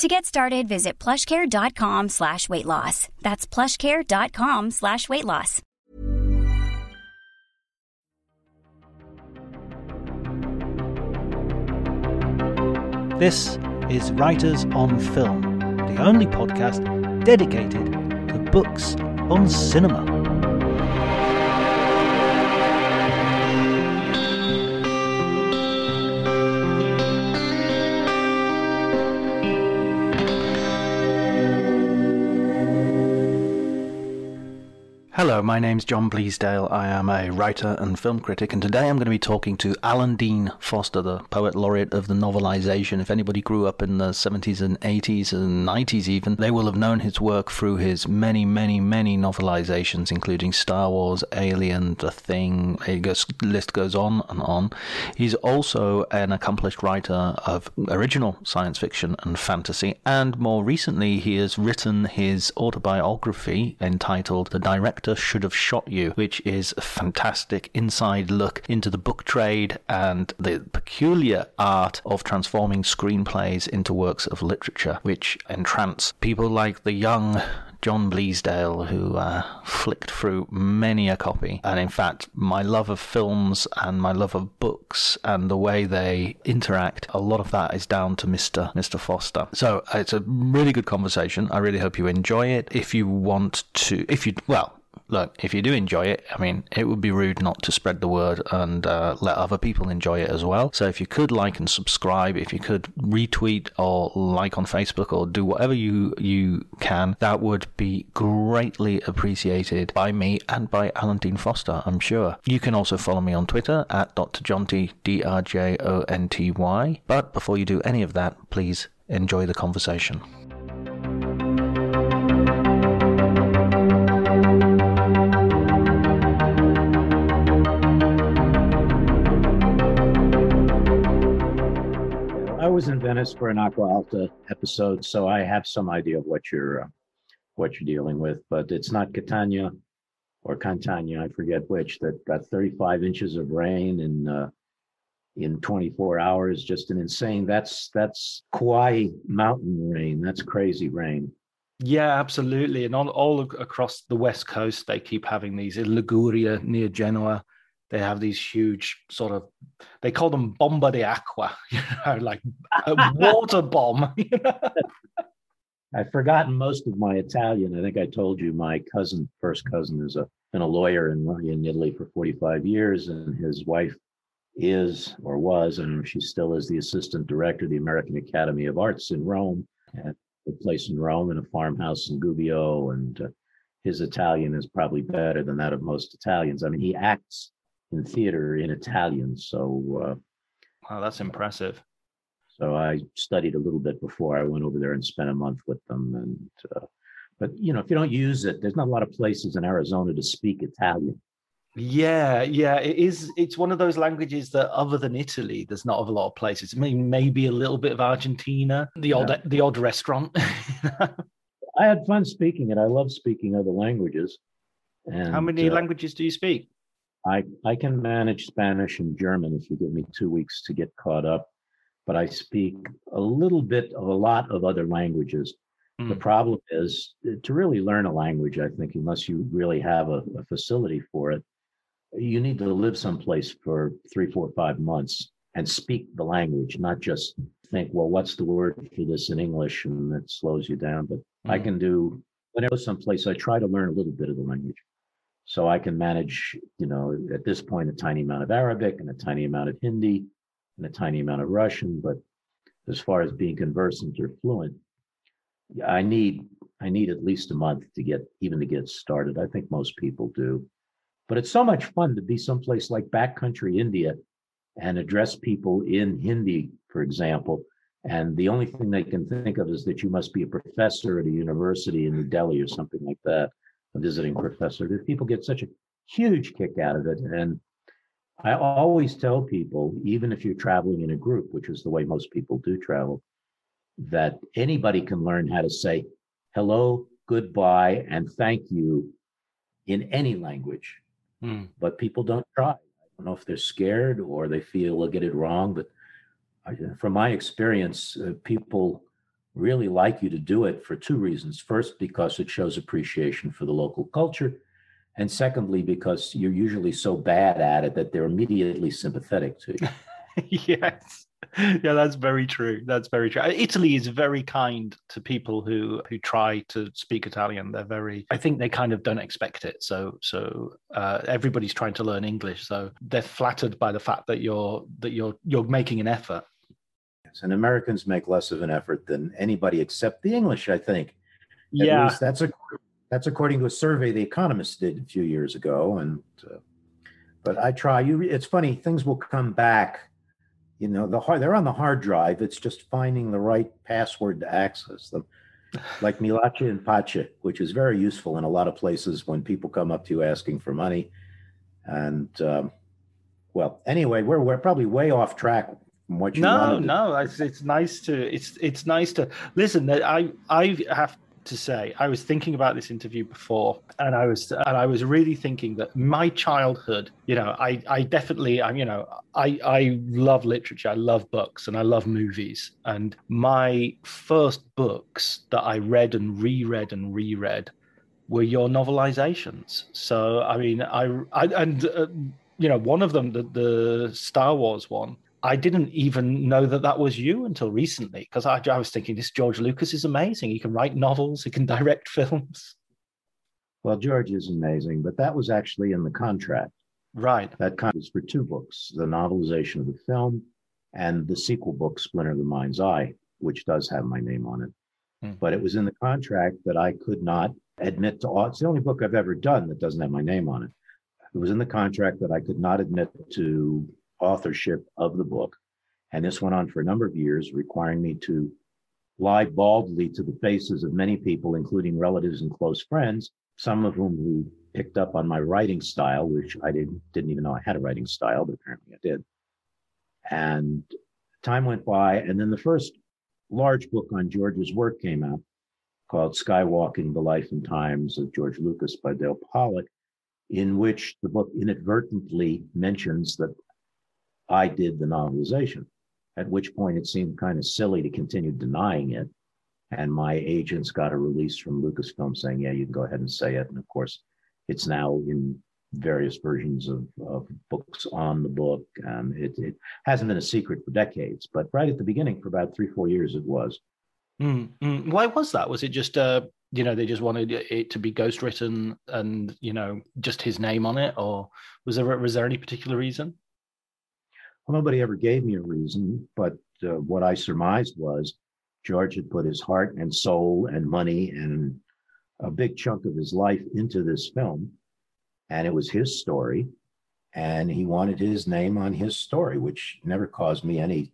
To get started, visit plushcare.com slash weight loss. That's plushcare.com slash weight loss. This is Writers on Film, the only podcast dedicated to books on cinema. Hello, my name's John Bleasdale. I am a writer and film critic, and today I'm going to be talking to Alan Dean Foster, the poet laureate of the novelization. If anybody grew up in the 70s and 80s and 90s, even, they will have known his work through his many, many, many novelizations, including Star Wars, Alien, The Thing. List goes on and on. He's also an accomplished writer of original science fiction and fantasy, and more recently, he has written his autobiography entitled The Director should have shot you, which is a fantastic inside look into the book trade and the peculiar art of transforming screenplays into works of literature, which entrance people like the young John Bleasdale, who uh, flicked through many a copy. And in fact, my love of films and my love of books and the way they interact, a lot of that is down to Mr. Mr. Foster. So it's a really good conversation. I really hope you enjoy it. If you want to, if you, well, look, if you do enjoy it, I mean, it would be rude not to spread the word and uh, let other people enjoy it as well. So if you could like and subscribe, if you could retweet or like on Facebook or do whatever you you can, that would be greatly appreciated by me and by Alan Dean Foster, I'm sure. You can also follow me on Twitter at Dr. Jonty, D-R-J-O-N-T-Y. But before you do any of that, please enjoy the conversation. Was in Venice for an Aqua Alta episode, so I have some idea of what you're uh, what you're dealing with. But it's not Catania or Cantania, I forget which, that got 35 inches of rain in uh, in 24 hours. Just an insane. That's that's Kauai mountain rain. That's crazy rain. Yeah, absolutely. And all, all across the west coast, they keep having these in Liguria near Genoa. They have these huge sort of, they call them bomba de aqua, you know, like a water bomb. I've forgotten most of my Italian. I think I told you my cousin, first cousin, is a been a lawyer in in Italy for 45 years, and his wife is or was, if she still is, the assistant director of the American Academy of Arts in Rome, at a place in Rome in a farmhouse in Gubbio, and uh, his Italian is probably better than that of most Italians. I mean, he acts in theater in Italian, so. Uh, Wow, that's impressive. so I studied a little bit before I went over there and spent a month with them. And uh, But you know, if you don't use it, there's not a lot of places in Arizona to speak Italian. Yeah, yeah, it is. It's one of those languages that, other than Italy, there's not a lot of places. I mean, maybe a little bit of Argentina, the odd, yeah. the odd restaurant. I had fun speaking it. I love speaking other languages. And, How many uh, languages do you speak? I I can manage Spanish and German if you give me two weeks to get caught up, but I speak a little bit of a lot of other languages. Mm. The problem is to really learn a language. I think unless you really have a, a facility for it, you need to live someplace for three, four, five months and speak the language, not just think, well, what's the word for this in English? And it slows you down. But mm. I can do, when I go someplace, I try to learn a little bit of the language. So I can manage, you know, at this point, a tiny amount of Arabic and a tiny amount of Hindi and a tiny amount of Russian. But as far as being conversant or fluent, I need I need at least a month to get even to get started. I think most people do. But it's so much fun to be someplace like backcountry India and address people in Hindi, for example. And the only thing they can think of is that you must be a professor at a university in New Delhi or something like that, a visiting professor. That people get such a huge kick out of it. And I always tell people, even if you're traveling in a group, which is the way most people do travel, that anybody can learn how to say hello, goodbye, and thank you in any language. Mm. But people don't try. I don't know if they're scared or they feel they'll get it wrong. But I, from my experience, uh, people really like you to do it for two reasons. First, because it shows appreciation for the local culture. And secondly, because you're usually so bad at it that they're immediately sympathetic to you. yes. yeah, that's very true. That's very true. Italy is very kind to people who who try to speak Italian. They're very. I think they kind of don't expect it. So so uh, everybody's trying to learn English. So they're flattered by the fact that you're that you're you're making an effort. Yes, and Americans make less of an effort than anybody except the English. I think. At yeah, that's a that's according to a survey the Economist did a few years ago. And uh, but I try. You, it's funny. Things will come back you know the hard they're on the hard drive it's just finding the right password to access them like Milache and Pace, which is very useful in a lot of places when people come up to you asking for money. And um, well, anyway, we're we're probably way off track what you. No, no, it's, it's nice to it's it's nice to listen. I I have to say i was thinking about this interview before and i was and i was really thinking that my childhood you know i i definitely i'm you know i i love literature i love books and i love movies and my first books that i read and reread and reread were your novelizations so i mean i, I and uh, you know one of them the, the star wars one I didn't even know that that was you until recently because I, I, was thinking this George Lucas is amazing. He can write novels, he can direct films. Well, George is amazing, but that was actually in the contract. Right. That contract was for two books the novelization of the film and the sequel book, Splinter of the Mind's Eye, which does have my name on it. Hmm. But it was in the contract that I could not admit to. all. It's the only book I've ever done that doesn't have my name on it. It was in the contract that I could not admit to authorship of the book. And this went on for a number of years, requiring me to lie baldly to the faces of many people, including relatives and close friends, some of whom who picked up on my writing style, which I didn't didn't even know I had a writing style, but apparently I did. And time went by, and then the first large book on George's work came out called Skywalking the Life and Times of George Lucas by Dale Pollock, in which the book inadvertently mentions that I did the novelization, at which point it seemed kind of silly to continue denying it. And my agents got a release from Lucasfilm saying, yeah, you can go ahead and say it. And of course, it's now in various versions of, of books on the book. It, it, hasn't been a secret for decades, but right at the beginning, for about three, four years, it was. Mm, Why was that? Was it just, uh, you know, they just wanted it to be ghostwritten and, you know, just his name on it? Or was there, was there any particular reason? Well, nobody ever gave me a reason, but uh, what I surmised was George had put his heart and soul and money and a big chunk of his life into this film. And it was his story. And he wanted his name on his story, which never caused me any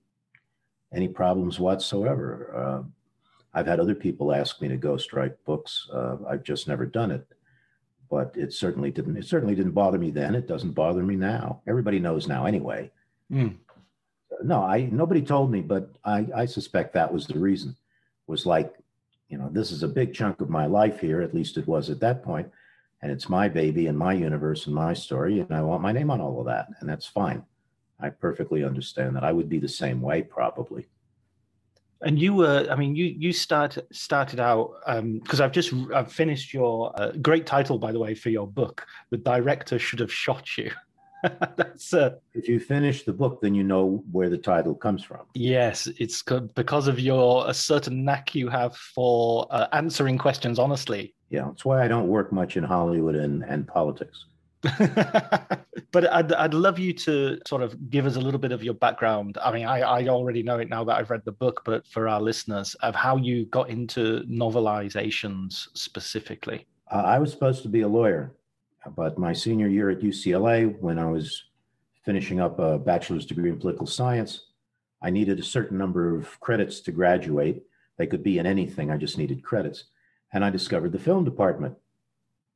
any problems whatsoever. Uh, I've had other people ask me to ghostwrite books. Uh, I've just never done it, but it certainly didn't. It certainly didn't bother me then. It doesn't bother me now. Everybody knows now anyway. Mm. No, I nobody told me, but I, I suspect that was the reason. Was like, you know, this is a big chunk of my life here. At least it was at that point, and it's my baby and my universe and my story, and I want my name on all of that, and that's fine. I perfectly understand that. I would be the same way, probably. And you were, I mean, you you start started out because um, I've just I've finished your uh, great title, by the way, for your book. The director should have shot you. That's uh, if you finish the book, then you know where the title comes from. Yes, it's because of your a certain knack you have for uh, answering questions honestly. Yeah, that's why I don't work much in Hollywood and, and politics. but I'd, I'd love you to sort of give us a little bit of your background. I mean, I, I already know it now that I've read the book, but for our listeners, of how you got into novelizations specifically. Uh, I was supposed to be a lawyer, but my senior year at UCLA, when I was finishing up a bachelor's degree in political science, I needed a certain number of credits to graduate. They could be in anything, I just needed credits. And I discovered the film department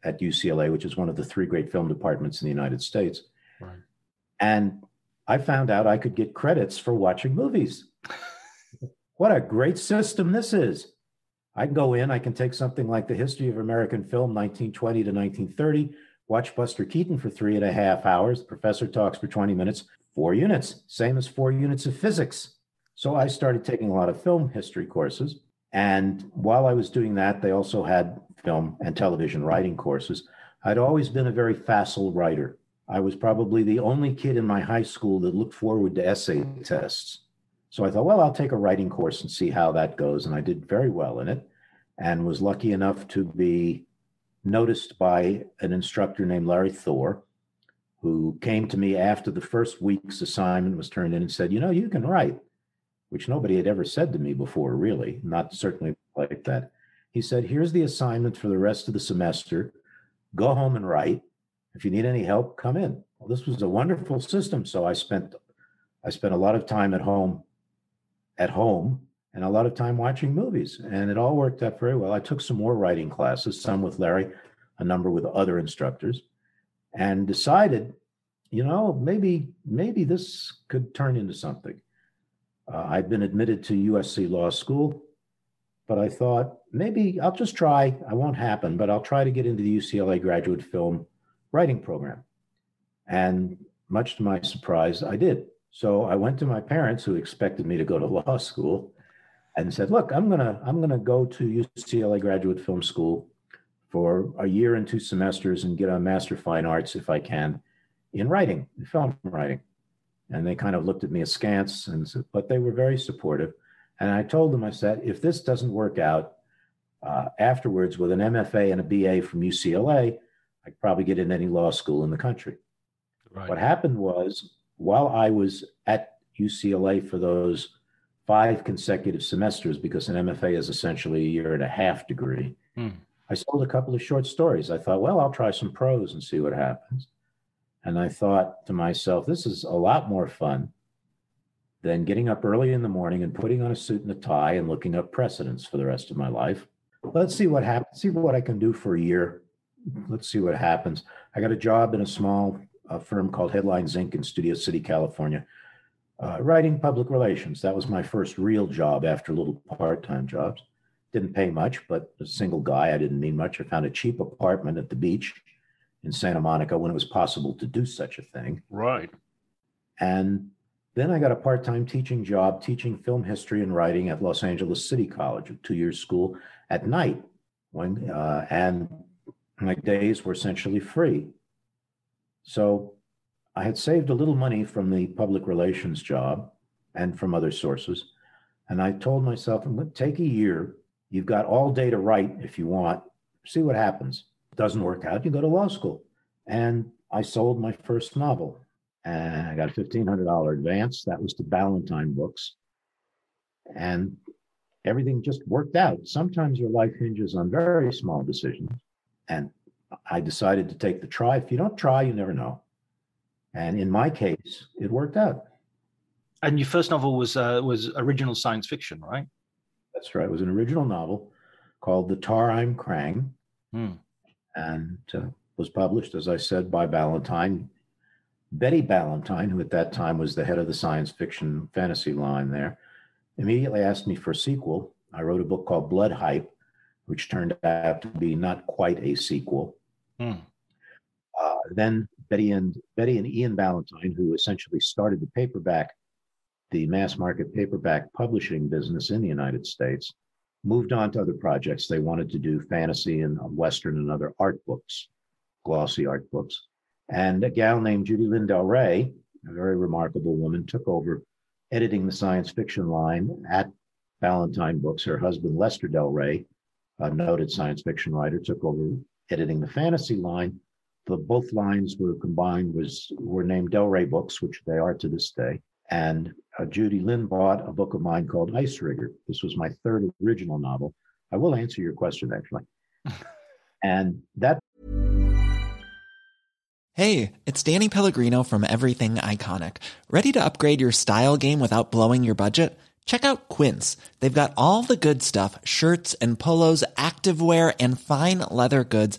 at UCLA, which is one of the three great film departments in the United States. Right. And I found out I could get credits for watching movies. what a great system this is. I can go in, I can take something like the history of American film, 1920 to 1930, watch Buster Keaton for three and a half hours. The professor talks for 20 minutes, four units, same as four units of physics. So I started taking a lot of film history courses. And while I was doing that, they also had film and television writing courses. I'd always been a very facile writer. I was probably the only kid in my high school that looked forward to essay tests. So I thought, well, I'll take a writing course and see how that goes. And I did very well in it and was lucky enough to be noticed by an instructor named Larry Thor, who came to me after the first week's assignment was turned in and said, You know, you can write which nobody had ever said to me before, really, not certainly like that. He said, Here's the assignment for the rest of the semester. Go home and write. If you need any help, come in. Well, this was a wonderful system. So I spent I spent a lot of time at home, at home, and a lot of time watching movies. And it all worked out very well. I took some more writing classes, some with Larry, a number with other instructors, and decided, you know, maybe, maybe this could turn into something. Uh, I'd been admitted to USC Law School, but I thought maybe I'll just try. I won't happen, but I'll try to get into the UCLA graduate film writing program. And much to my surprise, I did. So I went to my parents, who expected me to go to law school, and said, "Look, I'm gonna I'm gonna go to UCLA graduate film school for a year and two semesters and get a master of fine arts if I can in writing, in film writing." And they kind of looked at me askance, and said, but they were very supportive. And I told them, I said, if this doesn't work out uh, afterwards with an MFA and a BA from UCLA, I would probably get in any law school in the country. Right. What happened was, while I was at UCLA for those five consecutive semesters, because an MFA is essentially a year and a half degree, hmm. I sold a couple of short stories. I thought, well, I'll try some prose and see what happens. And I thought to myself, this is a lot more fun than getting up early in the morning and putting on a suit and a tie and looking up precedents for the rest of my life. Let's see what happens, see what I can do for a year. Let's see what happens. I got a job in a small uh, firm called Headlines Inc. in Studio City, California, uh, writing public relations. That was my first real job after little part time jobs. Didn't pay much, but a single guy, I didn't need much. I found a cheap apartment at the beach in Santa Monica when it was possible to do such a thing. Right. And then I got a part time teaching job teaching film history and writing at Los Angeles City College, a two year school at night. When, uh, and my days were essentially free. So I had saved a little money from the public relations job and from other sources. And I told myself, I'm going to take a year. You've got all day to write if you want. See what happens doesn't work out, you go to law school. And I sold my first novel and I got a $1,500 advance. That was to Ballantine Books. And everything just worked out. Sometimes your life hinges on very small decisions. And I decided to take the try. If you don't try, you never know. And in my case, it worked out. And your first novel was uh, was original science fiction, right? That's right. It was an original novel called The Tar-Aiym Krang, Hmm. and uh, was published, as I said, by Ballantine. Betty Ballantine, who at that time was the head of the science fiction fantasy line there, immediately asked me for a sequel. I wrote a book called Bloodhype, which turned out to be not quite a sequel. Hmm. Uh, then Betty and Betty and Ian Ballantine, who essentially started the paperback, the mass market paperback publishing business in the United States, moved on to other projects. They wanted to do fantasy and Western and other art books, glossy art books. And a gal named Judy Lynn Del Rey, a very remarkable woman, took over editing the science fiction line at Ballantine Books. Her husband, Lester Del Rey, a noted science fiction writer, took over editing the fantasy line. The both lines were combined was were named Del Rey Books, which they are to this day. And uh, Judy Lynn bought a book of mine called Icerigger. This was my third original novel. I will answer your question actually. and that Hey, it's Danny Pellegrino from Everything Iconic. Ready to upgrade your style game without blowing your budget? Check out Quince. They've got all the good stuff shirts and polos, activewear, and fine leather goods,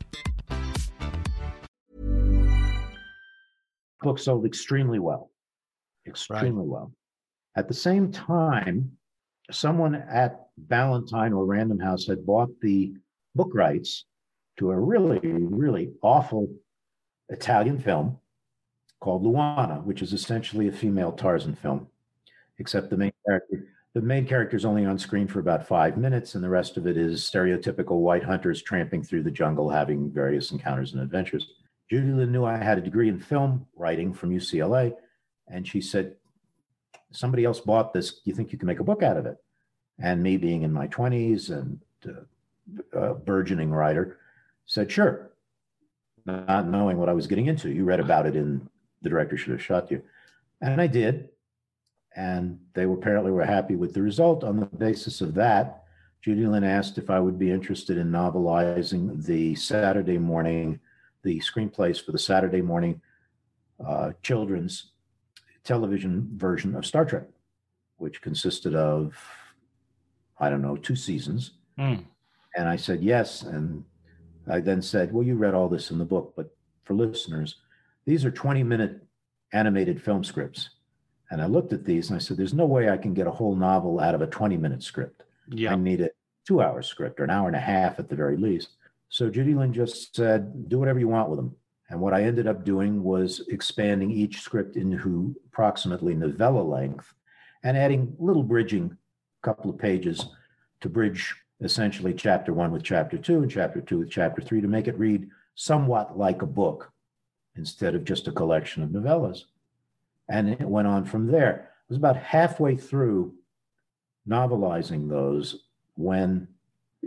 book sold extremely well, extremely well. At the same time, someone at Ballantine or Random House had bought the book rights to a really, really awful Italian film called Luana, which is essentially a female Tarzan film, except the main character. The main character is only on screen for about five minutes, and the rest of it is stereotypical white hunters tramping through the jungle, having various encounters and adventures. Judy Lynn knew I had a degree in film writing from UCLA, and she said, Somebody else bought this. Do you think you can make a book out of it? And me being in my 20s and uh, a burgeoning writer, said, Sure. Not knowing what I was getting into. You read about it in The Director Should Have Shot You. And I did. And they were apparently were happy with the result. On the basis of that, Judy Lynn asked if I would be interested in novelizing the Saturday morning the screenplays for the Saturday morning uh, children's television version of Star Trek, which consisted of, I don't know, two seasons. Mm. And I said yes. And I then said, Well, you read all this in the book, but for listeners, these are 20 minute animated film scripts. And I looked at these and I said, There's no way I can get a whole novel out of a 20 minute script. Yeah. I need a two hour script or an hour and a half at the very least. So Judy Lynn just said, do whatever you want with them. And what I ended up doing was expanding each script into approximately novella length and adding little bridging couple of pages to bridge essentially chapter one with chapter two and chapter two with chapter three to make it read somewhat like a book instead of just a collection of novellas. And it went on from there. I was about halfway through novelizing those when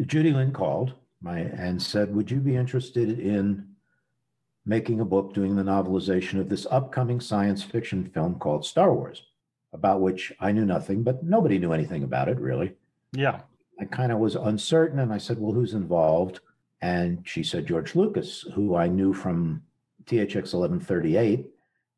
Judy Lynn called my and said, "Would you be interested in making a book doing the novelization of this upcoming science fiction film called Star Wars, about which I knew nothing, but nobody knew anything about it really." Yeah. I kind of was uncertain, and I said, "Well, who's involved?" And she said George Lucas, who I knew from THX 1138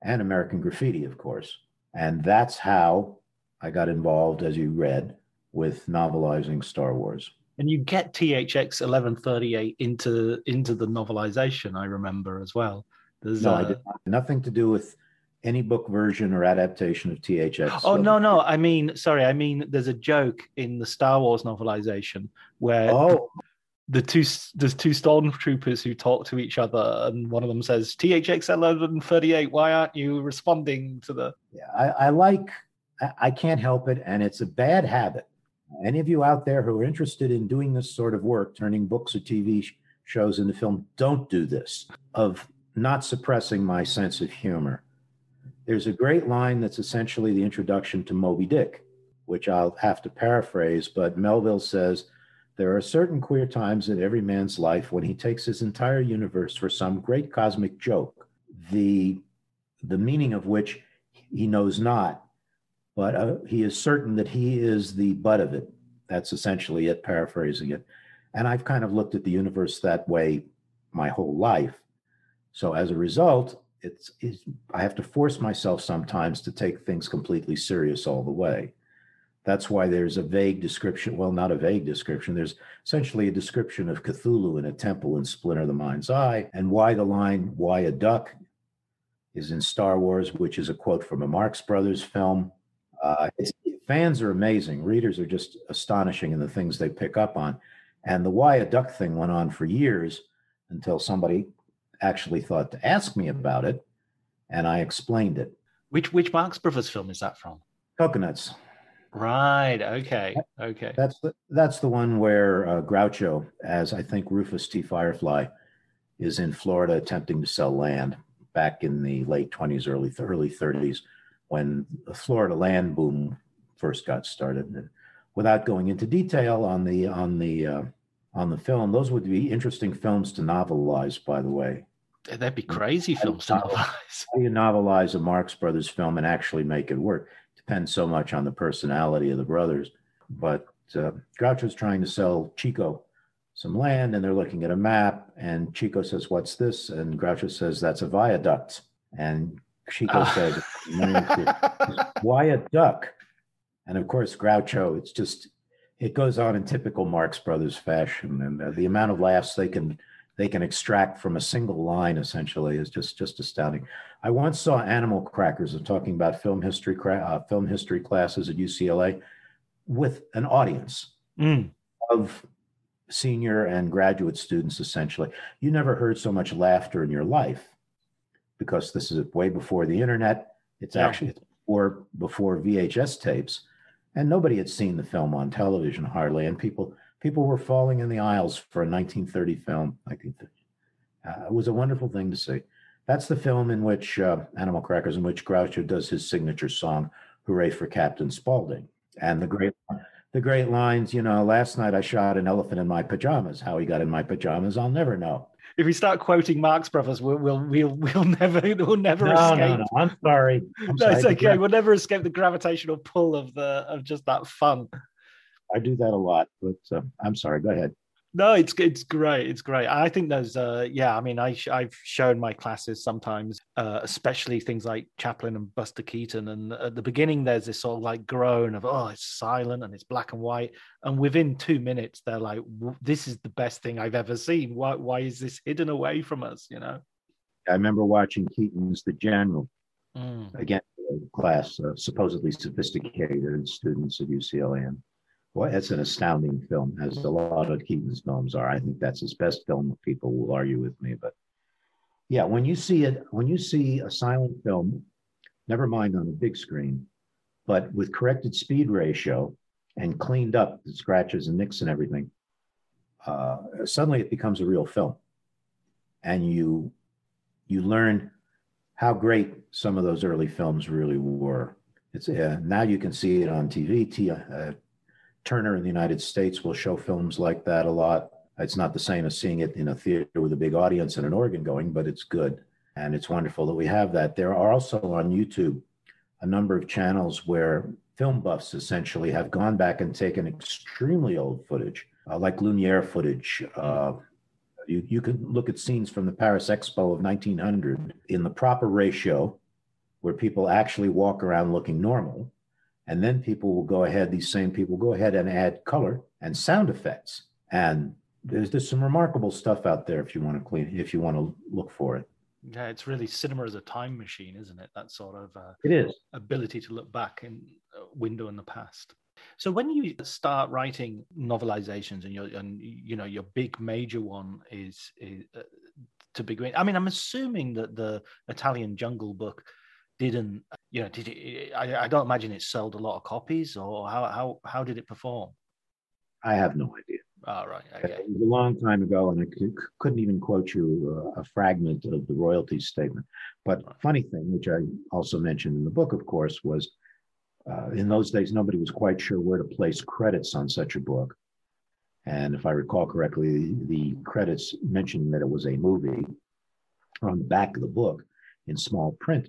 and American Graffiti, of course. And that's how I got involved, as you read, with novelizing Star Wars and you get THX 1138 into into the novelization. I remember as well. There's no, uh, nothing to do with any book version or adaptation of THX. Oh no, no, I mean, sorry, I mean, there's a joke in the Star Wars novelization where oh. the two there's two stormtroopers who talk to each other, and one of them says, "THX 1138, why aren't you responding to the?" Yeah, I, I like I can't help it, and it's a bad habit. Any of you out there who are interested in doing this sort of work, turning books or TV shows into film, don't do this of not suppressing my sense of humor. There's a great line that's essentially the introduction to Moby Dick, which I'll have to paraphrase, but Melville says, There are certain queer times in every man's life when he takes his entire universe for some great cosmic joke, the, the meaning of which he knows not, but uh, he is certain that he is the butt of it. That's essentially it, paraphrasing it. And I've kind of looked at the universe that way my whole life. So as a result, it's, it's, I have to force myself sometimes to take things completely serious all the way. That's why there's a vague description. Well, not a vague description. There's essentially a description of Cthulhu in a temple in Splinter the Mind's Eye, and why the line "Why a duck" is in Star Wars, which is a quote from a Marx Brothers film. Uh, fans are amazing. Readers are just astonishing in the things they pick up on. And the why a duck thing went on for years until somebody actually thought to ask me about it, and I explained it. Which which Marx Brothers film is that from? Cocoanuts. Right. Okay. Okay. That's the that's the one where uh, Groucho, as I think Rufus T. Firefly, is in Florida attempting to sell land back in the late twenties, early early thirties, when the Florida land boom first got started. And without going into detail on the on the uh, on the film. Those would be interesting films to novelize, by the way. That'd be crazy films to novelize. How do you novelize a Marx Brothers film and actually make it work? Depends so much on the personality of the brothers. But uh, Groucho's trying to sell Chico some land, and they're looking at a map, and Chico says, "What's this?" And Groucho says, "That's a viaduct." And Chico uh. says, "Why a duck?" And of course, Groucho, it's just it goes on in typical Marx Brothers fashion, and uh, the amount of laughs they can they can extract from a single line essentially is just just astounding. I once saw Animal Crackers. I'm talking about film history uh, film history classes at UCLA with an audience mm. of senior and graduate students. Essentially, you never heard so much laughter in your life because this is way before the internet. It's yeah. actually before before VHS tapes and nobody had seen the film on television hardly, and people people were falling in the aisles for a 1930 film. I think uh, it was a wonderful thing to see. That's the film in which uh, Animal Crackers, in which Groucho does his signature song, "Hooray for Captain Spaulding," and the great the great lines. You know, last night I shot an elephant in my pajamas. How he got in my pajamas, I'll never know if we start quoting Marx Brothers, we'll we'll we'll, we'll never we'll never no, escape. No, no, I'm sorry. I'm no, sorry. it's okay. We'll never escape the gravitational pull of the of just that fun. I do that a lot, but uh, I'm sorry. Go ahead. No, it's it's great. It's great. I think there's uh yeah. I mean, I I've shown my classes sometimes, uh, especially things like Chaplin and Buster Keaton. And at the beginning, there's this sort of like groan of oh, it's silent and it's black and white. And within two minutes, they're like, this is the best thing I've ever seen. Why why is this hidden away from us? You know. I remember watching Keaton's The General. Mm. Again, class uh, supposedly sophisticated students at UCLA. And well, it's an astounding film, as a lot of Keaton's films are. I think that's his best film. People will argue with me, but yeah, when you see it, when you see a silent film, never mind on a big screen, but with corrected speed ratio and cleaned up the scratches and nicks and everything, uh, suddenly it becomes a real film, and you you learn how great some of those early films really were. It's uh, now you can see it on TV. T, uh, Turner in the United States will show films like that a lot. It's not the same as seeing it in a theater with a big audience and an organ going, but it's good. And it's wonderful that we have that. There are also on YouTube a number of channels where film buffs essentially have gone back and taken extremely old footage, uh, like Lumiere footage. Uh, you, you can look at scenes from the Paris Expo of 1900 in the proper ratio where people actually walk around looking normal and then people will go ahead, these same people go ahead and add color and sound effects. And there's there's some remarkable stuff out there if you want to clean if you want to look for it. Yeah, it's really cinema as a time machine, isn't it? That sort of uh, it is ability to look back in a window in the past. So when you start writing novelizations and your and you know your big major one is, is uh, to begin. I mean, I'm assuming that the Italian Jungle Book didn't, you know, did it? I, I don't imagine it sold a lot of copies, or how how how did it perform? I have no idea. All oh, right. Okay. It was a long time ago, and i couldn't even quote you uh, a fragment of the royalties statement. But funny thing, which I also mentioned in the book, of course, was uh, in those days nobody was quite sure where to place credits on such a book. And if I recall correctly, the credits mentioning that it was a movie on the back of the book in small print.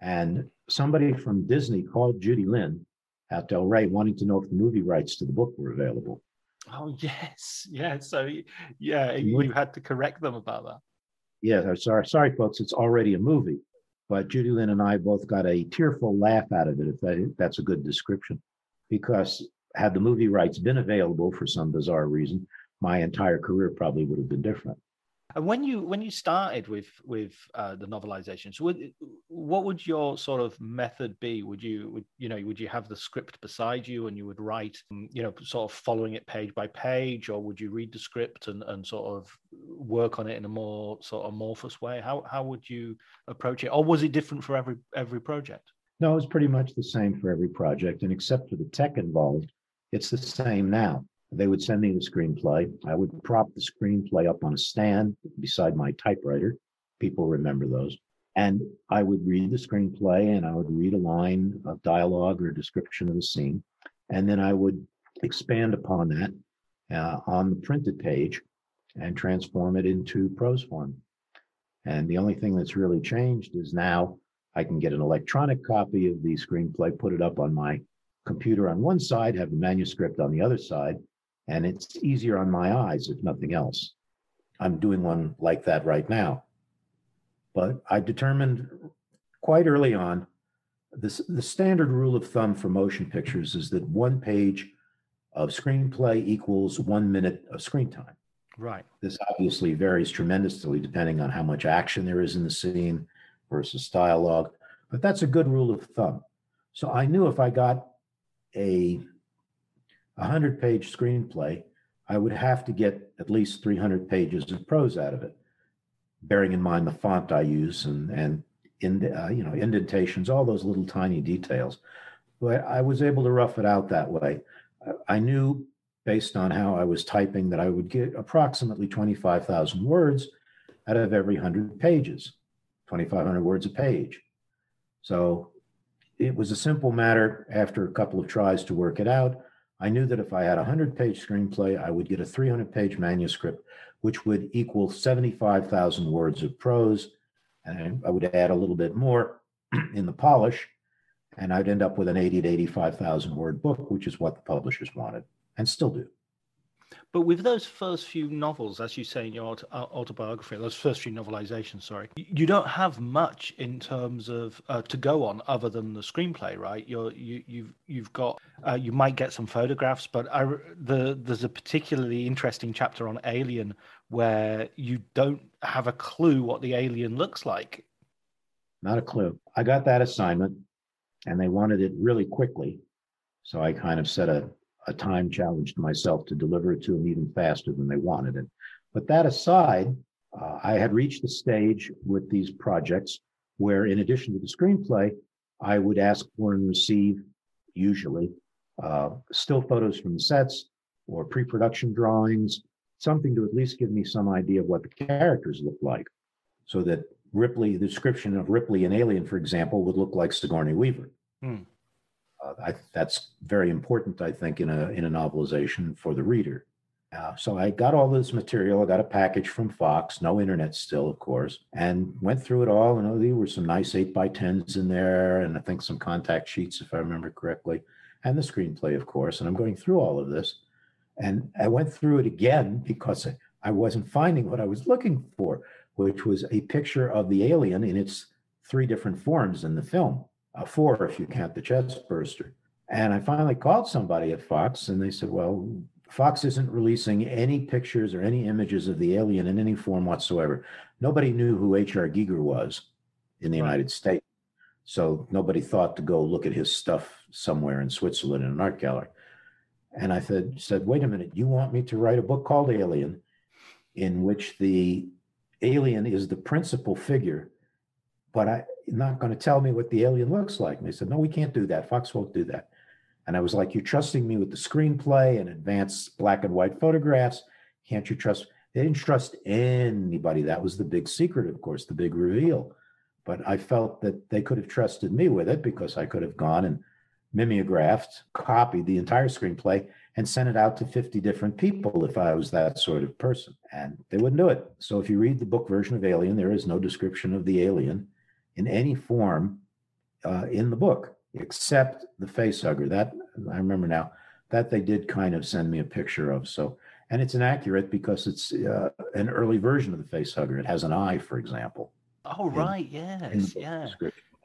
And somebody from Disney called Judy Lynn at Del Rey wanting to know if the movie rights to the book were available. Oh yes, yeah. So yeah, you had to correct them about that. Yeah, sorry, sorry, folks. It's already a movie, but Judy Lynn and I both got a tearful laugh out of it. If, that, if that's a good description, because had the movie rights been available for some bizarre reason, my entire career probably would have been different. And when you when you started with with uh, the novelizations, would what would your sort of method be? Would you would you know would you have the script beside you and you would write um, you know sort of following it page by page, or would you read the script and, and sort of work on it in a more sort of amorphous way? How how would you approach it, or was it different for every every project? No, it was pretty much the same for every project, and except for the tech involved, it's the same now. They would send me the screenplay. I would prop the screenplay up on a stand beside my typewriter. People remember those. And I would read the screenplay and I would read a line of dialogue or a description of the scene. And then I would expand upon that uh, on the printed page and transform it into prose form. And the only thing that's really changed is now I can get an electronic copy of the screenplay, put it up on my computer on one side, have the manuscript on the other side, and it's easier on my eyes, if nothing else. I'm doing one like that right now. But I determined quite early on this, the standard rule of thumb for motion pictures is that one page of screenplay equals one minute of screen time. Right. This obviously varies tremendously depending on how much action there is in the scene versus dialogue, but that's a good rule of thumb. So I knew if I got a 100 page screenplay, I would have to get at least 300 pages of prose out of it, bearing in mind the font I use and, and in, uh, you know, indentations, all those little tiny details. But I was able to rough it out that way. I knew based on how I was typing that I would get approximately 25,000 words out of every 100 pages, 2,500 words a page. So it was a simple matter after a couple of tries to work it out. I knew that if I had a 100 page screenplay, I would get a 300 page manuscript, which would equal 75,000 words of prose. And I would add a little bit more in the polish, and I'd end up with an 80 to 85,000 word book, which is what the publishers wanted and still do. But with those first few novels, as you say in your uh, autobiography, those first few novelizations, sorry, you don't have much in terms of uh, to go on other than the screenplay, right? You're you you've you've got uh, you might get some photographs, but I, the there's a particularly interesting chapter on Alien where you don't have a clue what the alien looks like. Not a clue. I got that assignment, and they wanted it really quickly, so I kind of set a a time challenge to myself to deliver it to them even faster than they wanted it. But that aside, uh, I had reached the stage with these projects where, in addition to the screenplay, I would ask for and receive, usually, uh, still photos from the sets or pre production drawings, something to at least give me some idea of what the characters look like. So that Ripley, the description of Ripley in Alien, for example, would look like Sigourney Weaver. Hmm. Uh, I, that's very important, I think, in a in a novelization for the reader. Uh, so I got all this material. I got a package from Fox, no internet still, of course, and went through it all. And oh, there were some nice eight by tens in there, and I think some contact sheets, if I remember correctly, and the screenplay, of course. And I'm going through all of this, and I went through it again because I wasn't finding what I was looking for, which was a picture of the alien in its three different forms in the film uh, four if you count the chest burster. And I finally called somebody at Fox and they said, well, Fox isn't releasing any pictures or any images of the alien in any form whatsoever. Nobody knew who H.R. Giger was in the. United States. So nobody thought to go look at his stuff somewhere in Switzerland in an art gallery. And I said, said, wait a minute, you want me to write a book called Alien, in which the alien is the principal figure but I'm not going to tell me what the alien looks like. And they said, no, we can't do that. Fox won't do that. And I was like, you're trusting me with the screenplay and advanced black and white photographs. Can't you trust? They didn't trust anybody. That was the big secret, of course, the big reveal. But I felt that they could have trusted me with it because I could have gone and mimeographed, copied the entire screenplay, and sent it out to 50 different people if I was that sort of person. And they wouldn't do it. So if you read the book version of Alien, there is no description of the alien in any form uh, in the book except the face hugger. That I remember now. That they did kind of send me a picture of. So, and it's inaccurate because it's uh, an early version of the face hugger. It has an eye, for example. Oh, in, right. Yes. Yeah.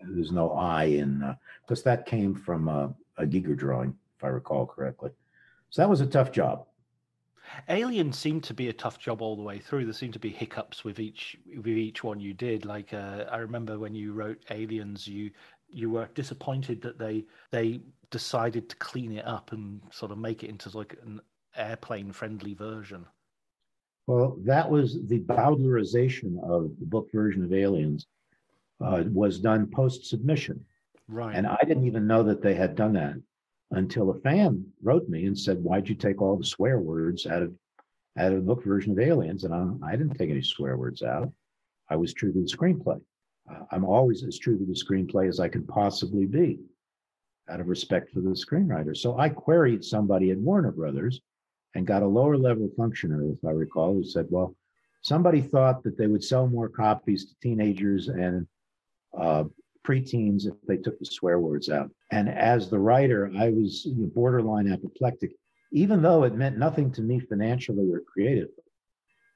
There's no eye in, uh, because that came from a, a Giger drawing, if I recall correctly. So that was a tough job. Alien seemed to be a tough job all the way through. There seemed to be hiccups with each with each one you did. Like uh, I remember when you wrote Aliens, you you were disappointed that they they decided to clean it up and sort of make it into like an airplane friendly version. Well, that was the Bowdlerization of the book version of Aliens uh, was done post submission. Right. And I didn't even know that they had done that until a fan wrote me and said, "Why'd you take all the swear words out of out of the book version of Aliens?" And I, I didn't take any swear words out. I was true to the screenplay. Uh, I'm always as true to the screenplay as I can possibly be, out of respect for the screenwriter. So I queried somebody at Warner Brothers and got a lower level functionary, if I recall, who said, "Well, somebody thought that they would sell more copies to teenagers and uh, preteens if they took the swear words out. And as the writer, I was borderline apoplectic, even though it meant nothing to me financially or creatively.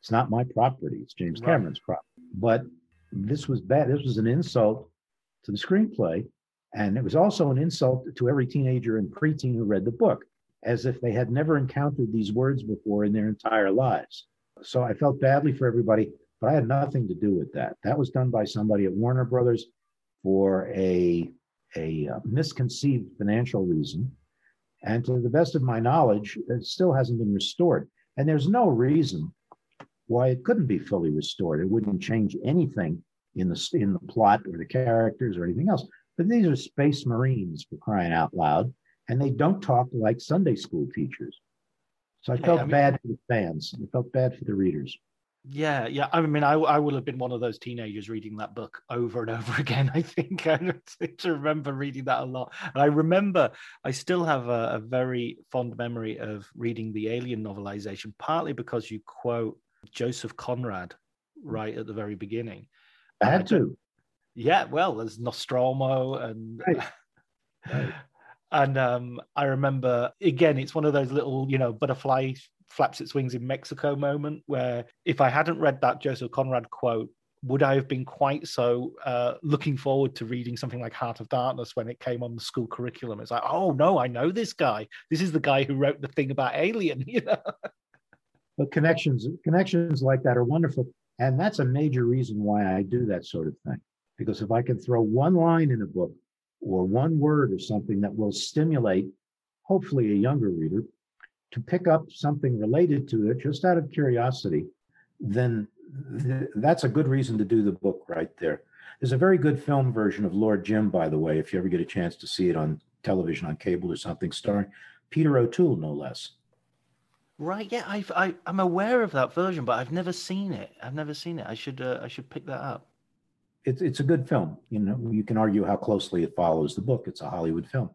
It's not my property, it's James Cameron's property. But this was bad. This was an insult to the screenplay. And it was also an insult to every teenager and preteen who read the book, as if they had never encountered these words before in their entire lives. So I felt badly for everybody, but I had nothing to do with that. That was done by somebody at Warner Brothers for a, a uh, misconceived financial reason. And to the best of my knowledge, it still hasn't been restored. And there's no reason why it couldn't be fully restored. It wouldn't change anything in the, in the plot or the characters or anything else. But these are space marines for crying out loud, and they don't talk like Sunday school teachers. So I felt yeah, I mean, bad for the fans. I felt bad for the readers. Yeah, yeah. I mean, I, I will have been one of those teenagers reading that book over and over again. I think I to remember reading that a lot. And I remember I still have a, a, very fond memory of reading the Alien novelization, partly because you quote Joseph Conrad right at the very beginning. I had to. Yeah, well, there's Nostromo and. Right. Right. And um, I remember again, it's one of those little, you know, butterfly flaps its wings in Mexico moment where if I hadn't read that Joseph Conrad quote, would I have been quite so uh, looking forward to reading something like Heart of Darkness when it came on the school curriculum? It's like, oh no, I know this guy. This is the guy who wrote the thing about Alien. You know. But connections, connections like that are wonderful, and that's a major reason why I do that sort of thing. Because if I can throw one line in a book or one word or something that will stimulate, hopefully, a younger reader to pick up something related to it just out of curiosity, then th- that's a good reason to do the book right there. There's a very good film version of Lord Jim, by the way, if you ever get a chance to see it on television, on cable or something, starring Peter O'Toole, no less. Right. Yeah, I've, I, am aware of that version, but I've never seen it. I've never seen it. I should uh, I should pick that up. It's it's a good film. You know, you can argue how closely it follows the book. It's a Hollywood film,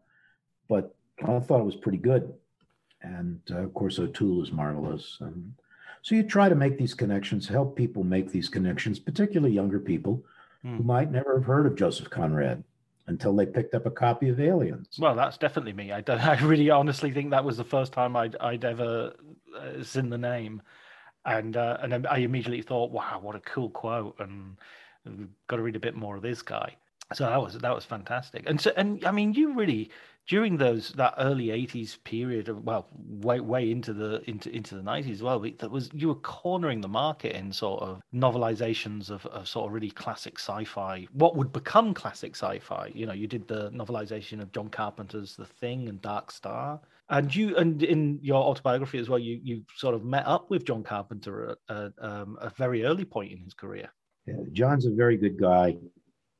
but I thought it was pretty good and uh, of course O'Toole is marvelous. And so you try to make these connections, help people make these connections, particularly younger people mm. who might never have heard of Joseph Conrad until they picked up a copy of Aliens. Well, that's definitely me. I, I really honestly think that was the first time I'd, I'd ever uh, seen the name. And uh, and I immediately thought, wow, what a cool quote, and we've got to read a bit more of this guy. So that was that was fantastic. And so and I mean, you really during those that early 80s period of well way way into the into into the 90s as well that was you were cornering the market in sort of novelizations of, of sort of really classic sci-fi what would become classic sci-fi. You know you did the novelization of john carpenter's the thing and dark star. And you and in your autobiography as well you you sort of met up with john carpenter at, at um, a very early point in his career. Yeah, john's a very good guy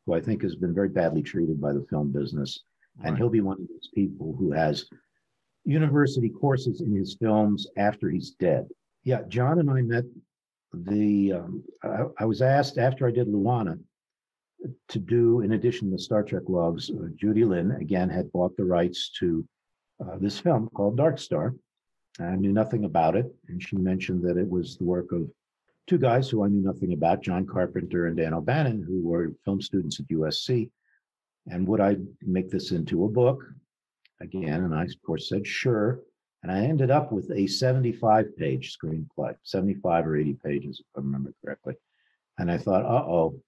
who I think has been very badly treated by the film business. Right. And he'll be one of those people who has university courses in his films after he's dead. Yeah, John and I met the, um, I, I, was asked after I did Luana to do, in addition to Star Trek logs, uh, Judy Lynn again had bought the rights to uh, this film called Dark Star. I knew nothing about it. And she mentioned that it was the work of two guys who I knew nothing about, John Carpenter and Dan O'Bannon, who were film students at USC. And would I make this into a book? Again, and I, of course, said sure. And I ended up with a 75 page screenplay, 75 or 80 pages, if I remember correctly. And I thought, uh oh,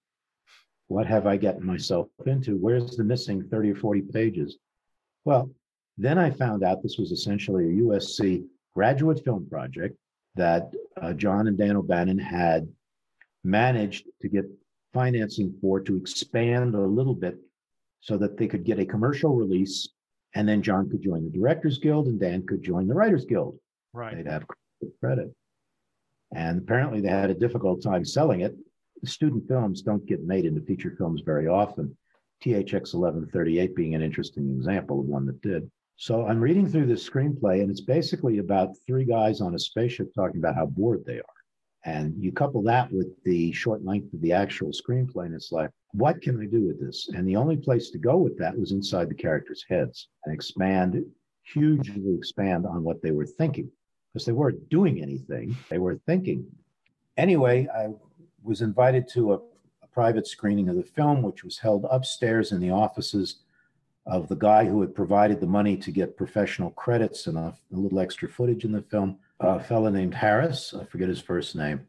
what have I gotten myself into? Where's the missing 30 or 40 pages? Well, then I found out this was essentially a USC graduate film project that uh, John and Dan O'Bannon had managed to get financing for to expand a little bit so that they could get a commercial release. And then John could join the Directors Guild and Dan could join the Writers Guild. Right. They'd have credit. And apparently they had a difficult time selling it. Student films don't get made into feature films very often. THX 1138 being an interesting example of one that did. So I'm reading through this screenplay, and it's basically about three guys on a spaceship talking about how bored they are. And you couple that with the short length of the actual screenplay, and it's like, what can I do with this? And the only place to go with that was inside the characters' heads and expand, hugely expand on what they were thinking, because they weren't doing anything, they were thinking. Anyway, I was invited to a, a private screening of the film, which was held upstairs in the offices of the guy who had provided the money to get professional credits and a, a little extra footage in the film, a fellow named Harris. I forget his first name.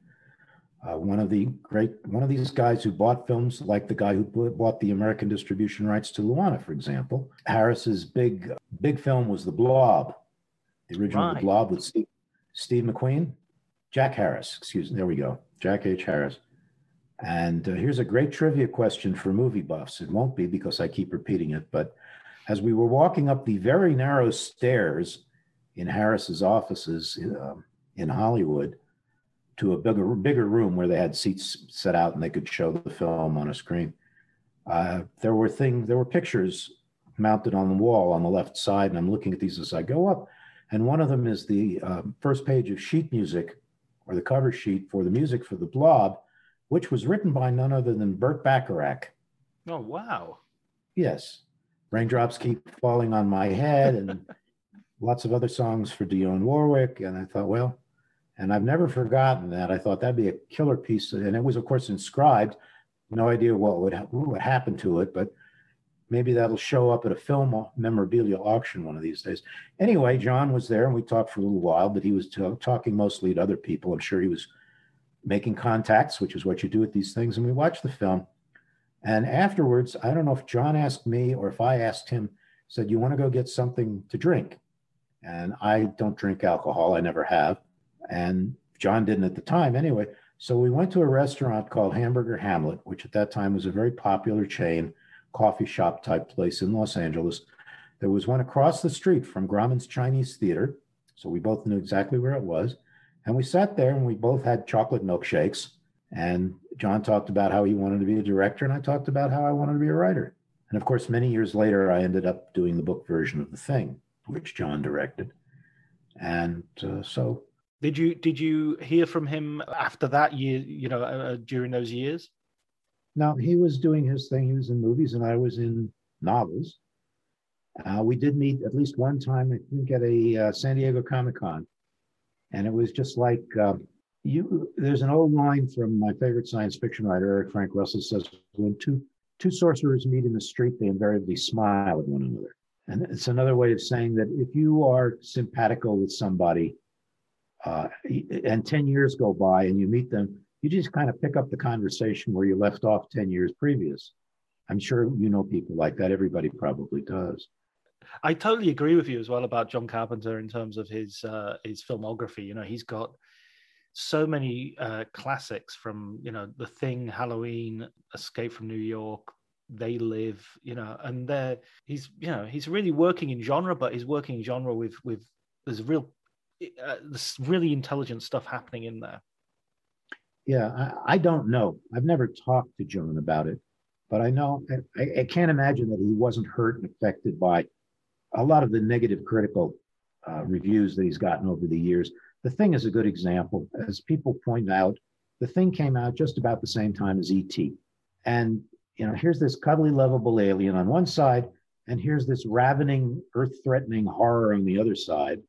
Uh, one of the great, one of these guys who bought films, like the guy who bought the American distribution rights to Luana, for example. Harris's big, big film was The Blob, the original right. The Blob with Steve, Steve McQueen, Jack Harris. Excuse me. There we go, Jack H. Harris. And uh, here's a great trivia question for movie buffs. It won't be because I keep repeating it, but as we were walking up the very narrow stairs in Harris's offices uh, in Hollywood to a bigger bigger room where they had seats set out and they could show the film on a screen. Uh, there were things, there were pictures mounted on the wall on the left side, and I'm looking at these as I go up. And one of them is the uh, first page of sheet music, or the cover sheet for the music for the Blob, which was written by none other than Burt Bacharach. Oh wow! Yes, Raindrops Keep Falling on My Head and lots of other songs for Dionne Warwick. And I thought, well, and I've never forgotten that. I thought that'd be a killer piece. And it was, of course, inscribed. No idea what would, what would happen to it, but maybe that'll show up at a film memorabilia auction one of these days. Anyway, John was there and we talked for a little while, but he was t- talking mostly to other people. I'm sure he was making contacts, which is what you do with these things. And we watched the film. And afterwards, I don't know if John asked me or if I asked him, said, You want to go get something to drink? And I don't drink alcohol, I never have. And John didn't at the time anyway. So we went to a restaurant called Hamburger Hamlet, which at that time was a very popular chain, coffee shop type place in Los Angeles. There was one across the street from Grauman's Chinese Theater. So we both knew exactly where it was. And we sat there and we both had chocolate milkshakes and John talked about how he wanted to be a director, and I talked about how I wanted to be a writer. And of course, many years later, I ended up doing the book version of The Thing, which John directed. And uh, so. Did you did you hear from him after that year? You know, uh, uh, during those years. No, he was doing his thing. He was in movies, and I was in novels. Uh, we did meet at least one time, I think, at a uh, San Diego Comic Con, and it was just like uh, you there's an old line from my favorite science fiction writer Eric Frank Russell says when two two sorcerers meet in the street they invariably smile at one another. And it's another way of saying that if you are simpatico with somebody uh, and 10 years go by and you meet them you just kind of pick up the conversation where you left off 10 years previous. I'm sure you know people like that. Everybody probably does. I totally agree with you as well about John Carpenter in terms of his uh, his filmography. You know, he's got so many uh, classics from you know The Thing, Halloween, Escape from New York, They Live, you know, and they're he's you know he's really working in genre, but he's working in genre with with there's real uh, there's really intelligent stuff happening in there. Yeah, I, I don't know. I've never talked to John about it. but I know I, I can't imagine that he wasn't hurt and affected by a lot of the negative critical uh, reviews that he's gotten over the years. The thing is a good example. As people point out, the thing came out just about the same time as ET. And, you know, here's this cuddly, lovable alien on one side, and here's this ravening, earth threatening horror on the other side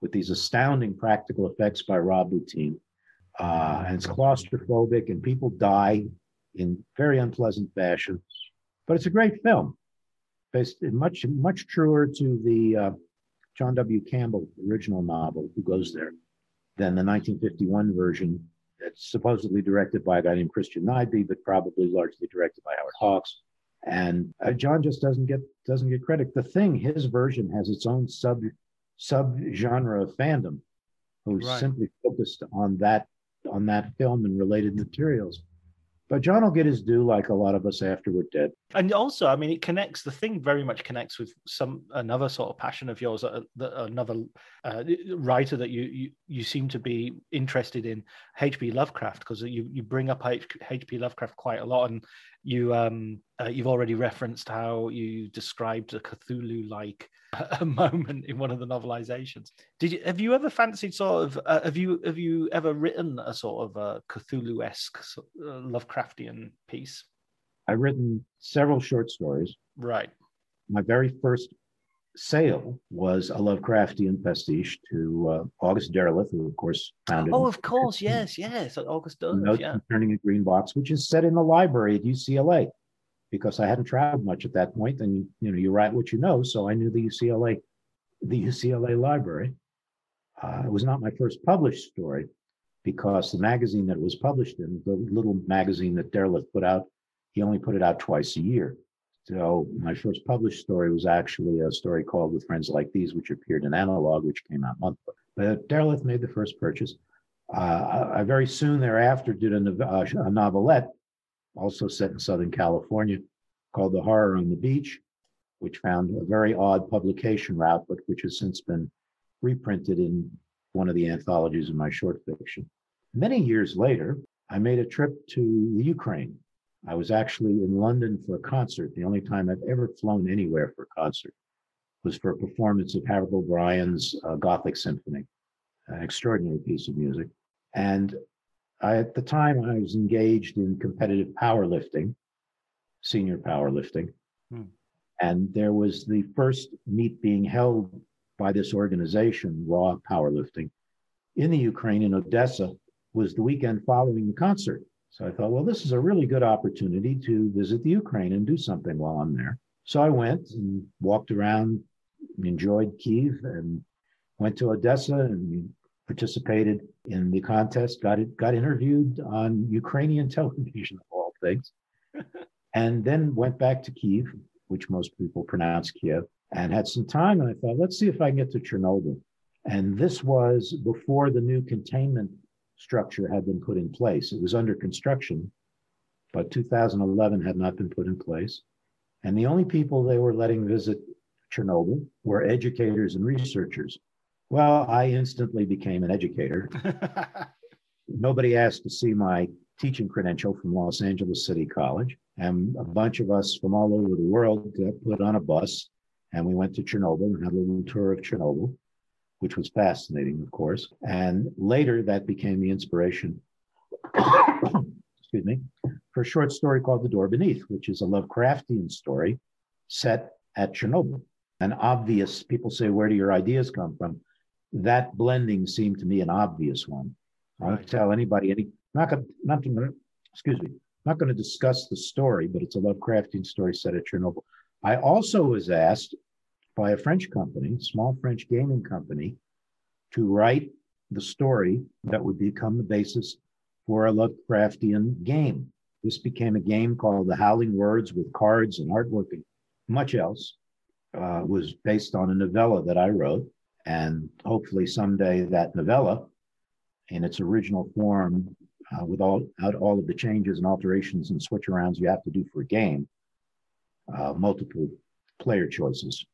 with these astounding practical effects by Rob Bottin. Uh, and it's claustrophobic, and people die in very unpleasant fashion. But it's a great film, based much much truer to the uh, John W. Campbell original novel, Who Goes There, than the 1951 version that's supposedly directed by a guy named Christian Nyby, but probably largely directed by Howard Hawks. And uh, John just doesn't get doesn't get credit. The thing, his version has its own sub sub genre of fandom, who's right. simply focused on that on that film and related materials. But John will get his due, like a lot of us after we're dead. And also, I mean, it connects. The thing very much connects with some another sort of passion of yours, uh, another uh, writer that you, you you seem to be interested in, H.P. Lovecraft, because you you bring up H.P. Lovecraft quite a lot, and you um uh, you've already referenced how you described a Cthulhu-like a moment in one of the novelizations. Did you have you ever fancied sort of uh, have you have you ever written a sort of a Cthulhu-esque uh, Lovecraftian piece? I've written several short stories. Right. My very first sale was a Lovecraftian pastiche to uh, August Derleth, who of course founded. Oh, of course, yes, yes, August Derleth. yeah. Concerning a Green Box, which is set in the library at UCLA because I hadn't traveled much at that point. point, and you know you write what you know. So I knew the UCLA, the UCLA library. Uh, it was not my first published story because the magazine that it was published in, the little magazine that Derleth put out, he only put it out twice a year. So my first published story was actually a story called With Friends Like These, which appeared in Analog, which came out monthly. But Derleth made the first purchase. Uh, I very soon thereafter did a, uh, a novelette also set in Southern California, called The Horror on the Beach, which found a very odd publication route, but which has since been reprinted in one of the anthologies of my short fiction. Many years later, I made a trip to the Ukraine. I was actually in London for a concert. The only time I've ever flown anywhere for a concert was for a performance of Havergal Brian's uh, Gothic Symphony, an extraordinary piece of music. And I, at the time, I was engaged in competitive powerlifting, senior powerlifting. Hmm. And there was the first meet being held by this organization, Raw Powerlifting, in the Ukraine, in Odessa, was the weekend following the concert. So I thought, well, this is a really good opportunity to visit the Ukraine and do something while I'm there. So I went and walked around, enjoyed Kiev, and went to Odessa and participated in the contest, got it, got interviewed on Ukrainian television, of all things, and then went back to Kiev, which most people pronounce Kiev, and had some time. And I thought, let's see if I can get to Chernobyl. And this was before the new containment structure had been put in place. It was under construction, but 2011 had not been put in place. And the only people they were letting visit Chernobyl were educators and researchers. Well, I instantly became an educator. Nobody asked to see my teaching credential from Los Angeles City College. And a bunch of us from all over the world got put on a bus and we went to Chernobyl and had a little tour of Chernobyl, which was fascinating, of course. And later that became the inspiration, excuse me, for a short story called The Door Beneath, which is a Lovecraftian story set at Chernobyl. An obvious, people say, where do your ideas come from? that blending seemed to me an obvious one. I don't tell anybody any. Not gonna, not gonna, excuse me. Not going to discuss the story, but it's a Lovecraftian story set at Chernobyl. I also was asked by a French company, small French gaming company, to write the story that would become the basis for a Lovecraftian game. This became a game called The Howling Words with cards and artwork and much else. Uh, was based on a novella that I wrote and hopefully someday that novella in its original form uh, without all of the changes and alterations and switch arounds you have to do for a game uh, multiple player choices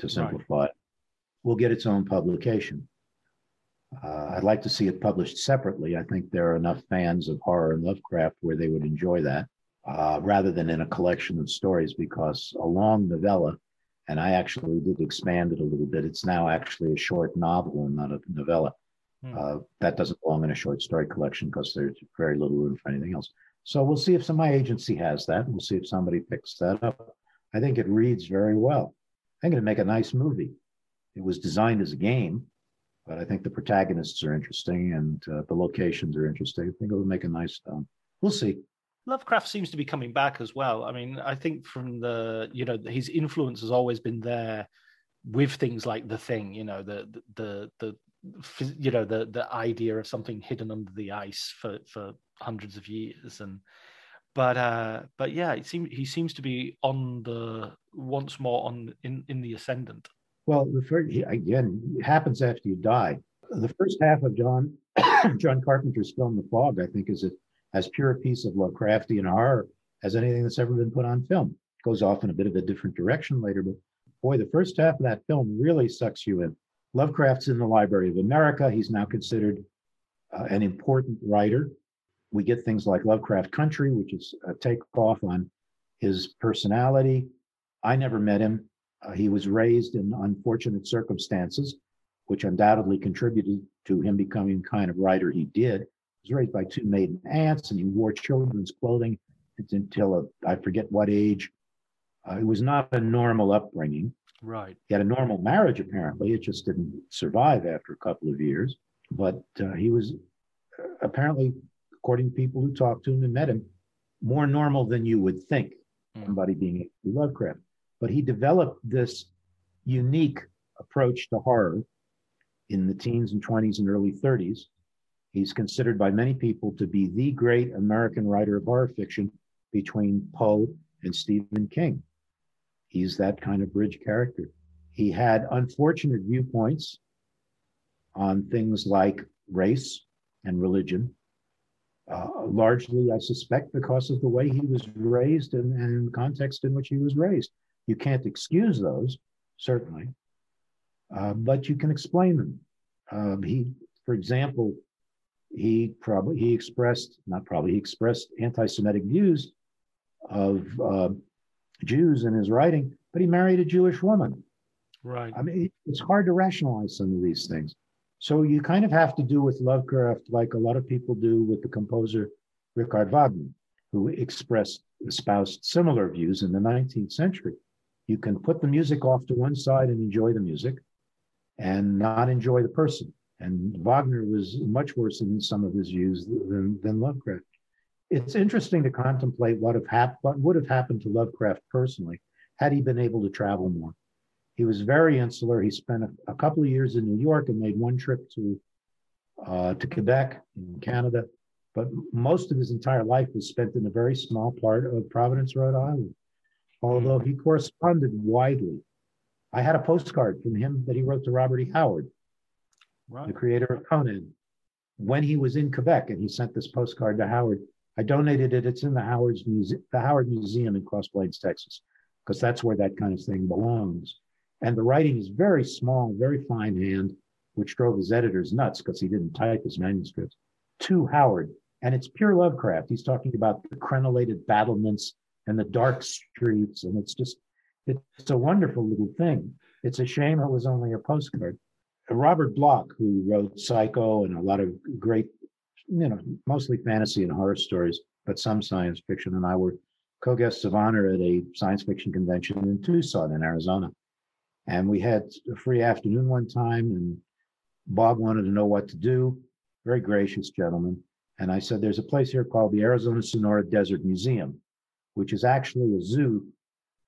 to simplify right. it will get its own publication uh, i'd like to see it published separately i think there are enough fans of horror and lovecraft where they would enjoy that uh, rather than in a collection of stories because a long novella, and I actually did expand it a little bit. It's now actually a short novel and not a novella. Hmm. Uh, that doesn't belong in a short story collection because there's very little room for anything else. So we'll see if some my agency has that. We'll see if somebody picks that up. I think it reads very well. I think it'd make a nice movie. It was designed as a game, but I think the protagonists are interesting and uh, the locations are interesting. I think it would make a nice film. We'll see. Lovecraft seems to be coming back as well. I mean, I think from the you know his influence has always been there with things like the thing. You know, the the the, the you know the the idea of something hidden under the ice for for hundreds of years and but uh but yeah it seems he seems to be on the once more on in in the ascendant. Well the first again it happens after you die. The first half of john john carpenter's film the fog i think is a, as pure a piece of lovecraftian horror as anything that's ever been put on film. It goes off in a bit of a different direction later but boy the first half of that film really sucks you in. Lovecraft's in the library of america. He's now considered uh, an important writer we get things like Lovecraft Country, which is a takeoff on his personality. I never met him. Uh, he was raised in unfortunate circumstances, which undoubtedly contributed to him becoming the kind of writer he did. He was raised by two maiden aunts, and he wore children's clothing until a, I forget what age. Uh, it was not a normal upbringing. Right. He had a normal marriage, apparently. It just didn't survive after a couple of years. But uh, he was uh, apparently according to people who talked to him and met him, more normal than you would think, mm. somebody being a Lovecraft. But he developed this unique approach to horror in the teens and 20s and early 30s. He's considered by many people to be the great American writer of horror fiction between Poe and Stephen King. He's that kind of bridge character. He had unfortunate viewpoints on things like race and religion, uh, largely, I suspect, because of the way he was raised and, and the context in which he was raised. You can't excuse those, certainly, uh, but you can explain them. Uh, he, for example, he probably he expressed not probably he expressed anti-Semitic views of uh, Jews in his writing, but he married a Jewish woman. Right. I mean, it's hard to rationalize some of these things. So you kind of have to do with Lovecraft like a lot of people do with the composer Richard Wagner, who expressed, espoused similar views in the 19th century. You can put the music off to one side and enjoy the music and not enjoy the person. And Wagner was much worse in some of his views than, than Lovecraft. It's interesting to contemplate what, have hap- what would have happened to Lovecraft personally had he been able to travel more. He was very insular. He spent a, a couple of years in New York and made one trip to uh, to Quebec in Canada, but most of his entire life was spent in a very small part of Providence, Rhode Island. Although he corresponded widely, I had a postcard from him that he wrote to Robert E. Howard, right. the creator of Conan, when he was in Quebec, and he sent this postcard to Howard. I donated it. It's in the Howard's Muse- the Howard Museum in Cross Plains, Texas, because that's where that kind of thing belongs. And the writing is very small, very fine hand, which drove his editors nuts because he didn't type his manuscripts to Howard. And it's pure Lovecraft. He's talking about the crenellated battlements and the dark streets. And it's just, it's a wonderful little thing. It's a shame it was only a postcard. Robert Bloch, who wrote Psycho and a lot of great, you know, mostly fantasy and horror stories, but some science fiction, and I were co guests of honor at a science fiction convention in Tucson, in Arizona. And we had a free afternoon one time, and Bob wanted to know what to do. Very gracious gentleman. And I said, There's a place here called the Arizona Sonora Desert Museum, which is actually a zoo,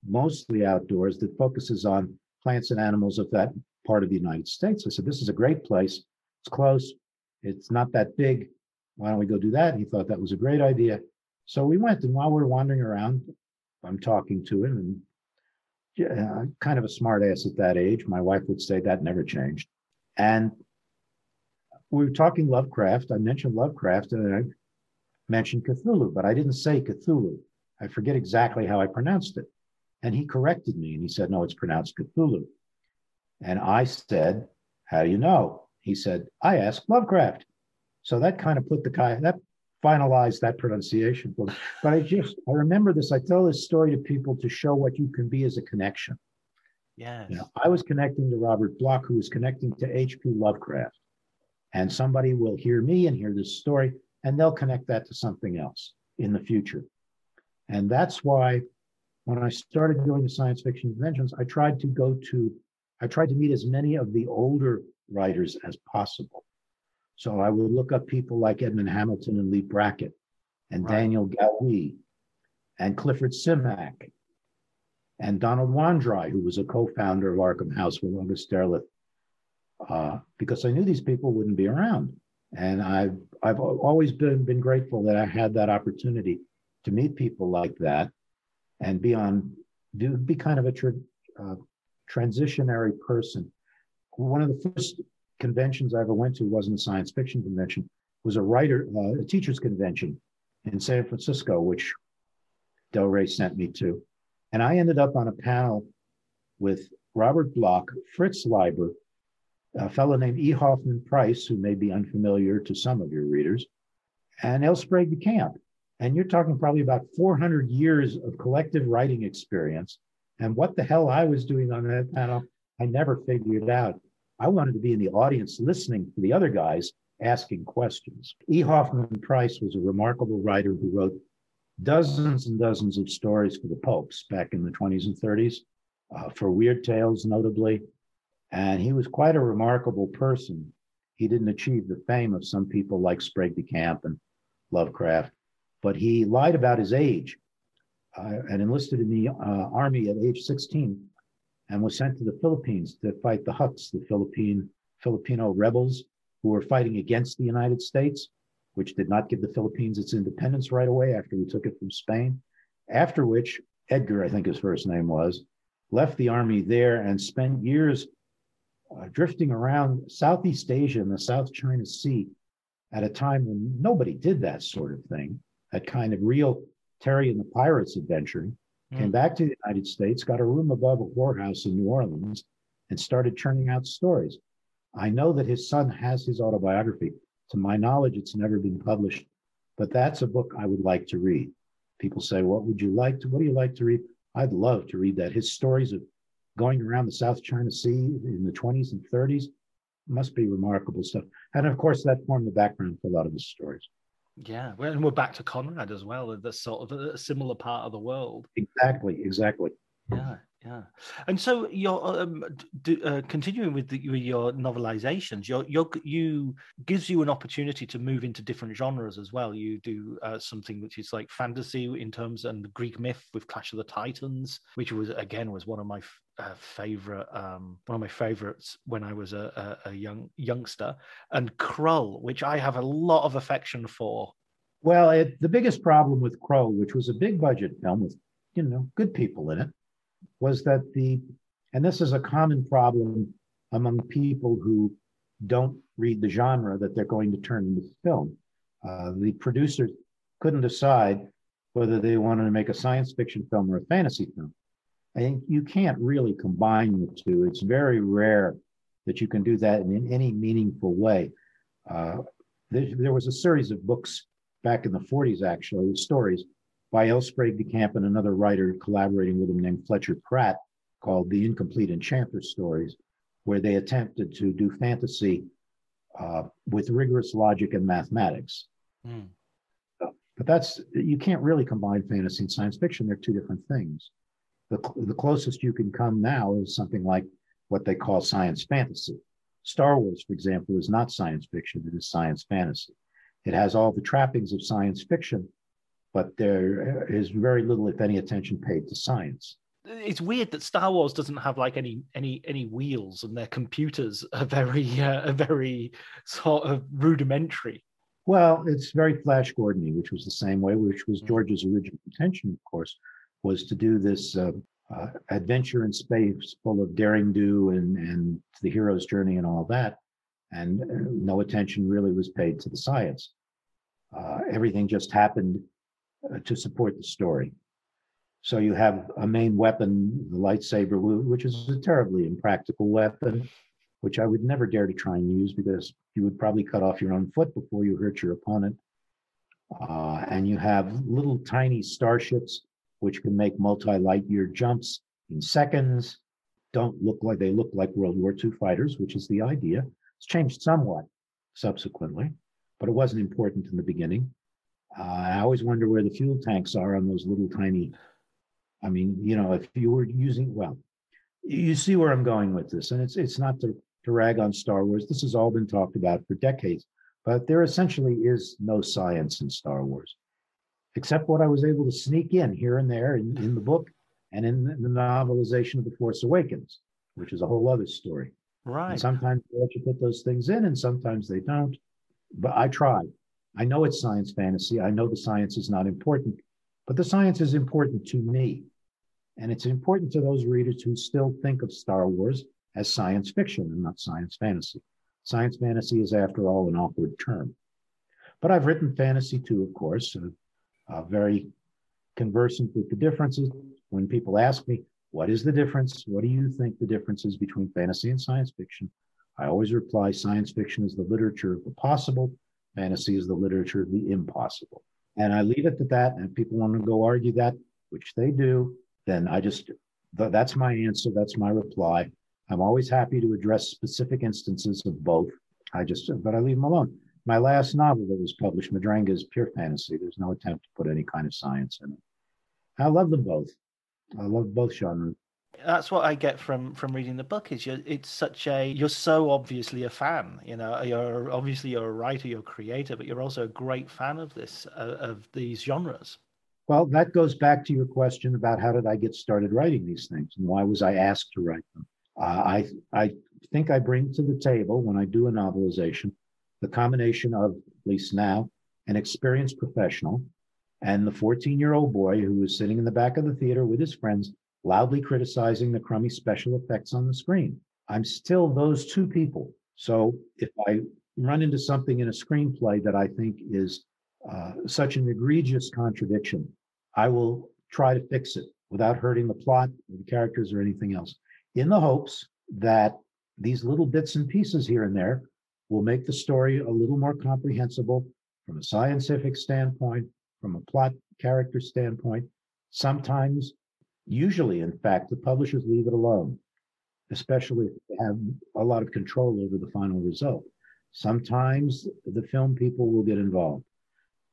mostly outdoors, that focuses on plants and animals of that part of the United States. I said, This is a great place. It's close. It's not that big. Why don't we go do that? And he thought that was a great idea. So we went. And while we we're wandering around, I'm talking to him and yeah, kind of a smart ass at that age. My wife would say that never changed. And we were talking Lovecraft. I mentioned Lovecraft and I mentioned Cthulhu, but I didn't say Cthulhu. I forget exactly how I pronounced it. And he corrected me and he said, no, it's pronounced Cthulhu. And I said, how do you know? He said, I asked Lovecraft. So that kind of put the guy, that finalize that pronunciation for me. But I just I remember this. I tell this story to people to show what you can be as a connection. Yes. You know, I was connecting to Robert Bloch, who was connecting to H.P. Lovecraft. And somebody will hear me and hear this story, and they'll connect that to something else in the future. And that's why when I started going to science fiction conventions, I tried to go to, I tried to meet as many of the older writers as possible. So I would look up people like Edmund Hamilton and Leigh Brackett and Right. Daniel Galouye and Clifford Simak and Donald Wandrei, who was a co-founder of Arkham House with August Derleth, uh, because I knew these people wouldn't be around. And I've, I've always been, been grateful that I had that opportunity to meet people like that and be on, be kind of a tra- uh, transitionary person. One of the first conventions I ever went to wasn't a science fiction convention, was a writer, uh, a teachers convention in San Francisco, which Del Rey sent me to. And I ended up on a panel with Robert Bloch, Fritz Leiber, a fellow named E. Hoffman Price, who may be unfamiliar to some of your readers, and L. Sprague de Camp. And you're talking probably about 400 years of collective writing experience. And what the hell I was doing on that panel, I never figured out. I wanted to be in the audience listening to the other guys asking questions. E. Hoffman Price was a remarkable writer who wrote dozens and dozens of stories for the pulps back in the 20s and 30s, uh, for Weird Tales, notably. And he was quite a remarkable person. He didn't achieve the fame of some people like Sprague de Camp and Lovecraft, but he lied about his age uh, and enlisted in the uh, army at age 16 and was sent to the Philippines to fight the Huts, the Philippine Filipino rebels who were fighting against the United States, which did not give the Philippines its independence right away after we took it from Spain. After which, Edgar, I think his first name was, left the army there and spent years uh, drifting around Southeast Asia and the South China Sea at a time when nobody did that sort of thing, that kind of real Terry and the Pirates adventure. Came mm. back to the United States, got a room above a whorehouse in New Orleans, and started churning out stories. I know that his son has his autobiography. To my knowledge, it's never been published, but that's a book I would like to read. People say, What would you like to? What do you like to read? I'd love to read that. His stories of going around the South China Sea in the 20s and 30s must be remarkable stuff. And of course, that formed the background for a lot of his stories. Yeah, well, and we're back to Conrad as well. That's sort of a similar part of the world. Exactly, exactly. Yeah, yeah. And so you're um, d- uh, continuing with, the, with your novelizations. Your your you gives you an opportunity to move into different genres as well. You do uh, something which is like fantasy in terms and Greek myth with Clash of the Titans, which was again was one of my f- uh, favorite um, one of my favorites when I was a, a, a young youngster, and Krull, which I have a lot of affection for. Well, it, the biggest problem with Krull, which was a big budget film with, you know, good people in it, was that the, and this is a common problem among people who don't read the genre that they're going to turn into film. Uh, the producers couldn't decide whether they wanted to make a science fiction film or a fantasy film. I think you can't really combine the two. It's very rare that you can do that in any meaningful way. Uh, there, there was a series of books back in the 40s, actually, stories by L. Sprague de Camp and another writer collaborating with him named Fletcher Pratt called The Incomplete Enchanter Stories, where they attempted to do fantasy uh, with rigorous logic and mathematics. Mm. But that's, you can't really combine fantasy and science fiction. They're two different things. The, the closest you can come now is something like what they call science fantasy. Star Wars, for example, is not science fiction, it is science fantasy. It has all the trappings of science fiction, but there is very little, if any, attention paid to science. It's weird that Star Wars doesn't have like any any any wheels, and their computers are very uh, are very sort of rudimentary. Well, it's very Flash Gordony, which was the same way, which was George's original intention, of course, was to do this uh, uh, adventure in space full of daring do and, and the hero's journey and all that. And uh, no attention really was paid to the science. Uh, everything just happened to support the story. So you have a main weapon, the lightsaber, which is a terribly impractical weapon, which I would never dare to try and use because you would probably cut off your own foot before you hurt your opponent. Uh, and you have little tiny starships which can make multi light year jumps in seconds. Don't look like they look like World War II fighters, which is the idea. It's changed somewhat subsequently, but it wasn't important in the beginning. Uh, I always wonder where the fuel tanks are on those little tiny. I mean, you know, if you were using, well, you see where I'm going with this, and it's it's not to, to rag on Star Wars. This has all been talked about for decades, but there essentially is no science in Star Wars, except what I was able to sneak in here and there in, in the book and in the novelization of The Force Awakens, which is a whole other story. Right. And sometimes they let you put those things in, and sometimes they don't. But I tried. I know it's science fantasy. I know the science is not important, but the science is important to me. And it's important to those readers who still think of Star Wars as science fiction and not science fantasy. Science fantasy is, after all, an awkward term. But I've written fantasy too, of course, uh, uh, very conversant with the differences. When people ask me, what is the difference? What do you think the difference is between fantasy and science fiction? I always reply science fiction is the literature of the possible, fantasy is the literature of the impossible. And I leave it at that. And if people want to go argue that, which they do, then I just, that's my answer. That's my reply. I'm always happy to address specific instances of both. I just, but I leave them alone. My last novel that was published, Madrenga, is pure fantasy. There's no attempt to put any kind of science in it. I love them both. I love both genres. That's what I get from from reading the book. Is you it's such a you're so obviously a fan. You know, you're obviously you're a writer, you're a creator, but you're also a great fan of this uh, of these genres. Well, that goes back to your question about how did I get started writing these things and why was I asked to write them. Uh, I I think I bring to the table when I do a novelization the combination of at least now an experienced professional and the 14 year old boy who was sitting in the back of the theater with his friends, loudly criticizing the crummy special effects on the screen. I'm still those two people. So if I run into something in a screenplay that I think is uh, such an egregious contradiction, I will try to fix it without hurting the plot or the characters or anything else, in the hopes that these little bits and pieces here and there will make the story a little more comprehensible from a scientific standpoint, from a plot character standpoint. Sometimes, usually, in fact, the publishers leave it alone, especially if they have a lot of control over the final result. Sometimes the film people will get involved.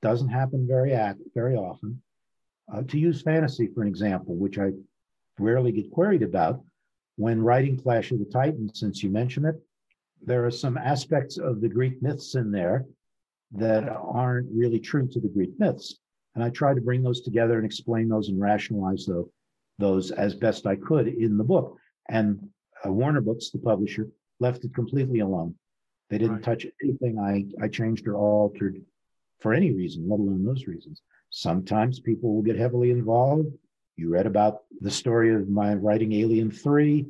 Doesn't happen very act, very often. Uh, to use fantasy for an example, which I rarely get queried about, when writing Clash of the Titans, since you mentioned it, there are some aspects of the Greek myths in there that aren't really true to the Greek myths. And I try to bring those together and explain those and rationalize the, those as best I could in the book. And uh, Warner Books, the publisher, left it completely alone. They didn't right. touch anything I, I changed or altered for any reason, let alone those reasons. Sometimes people will get heavily involved. You read about the story of my writing Alien 3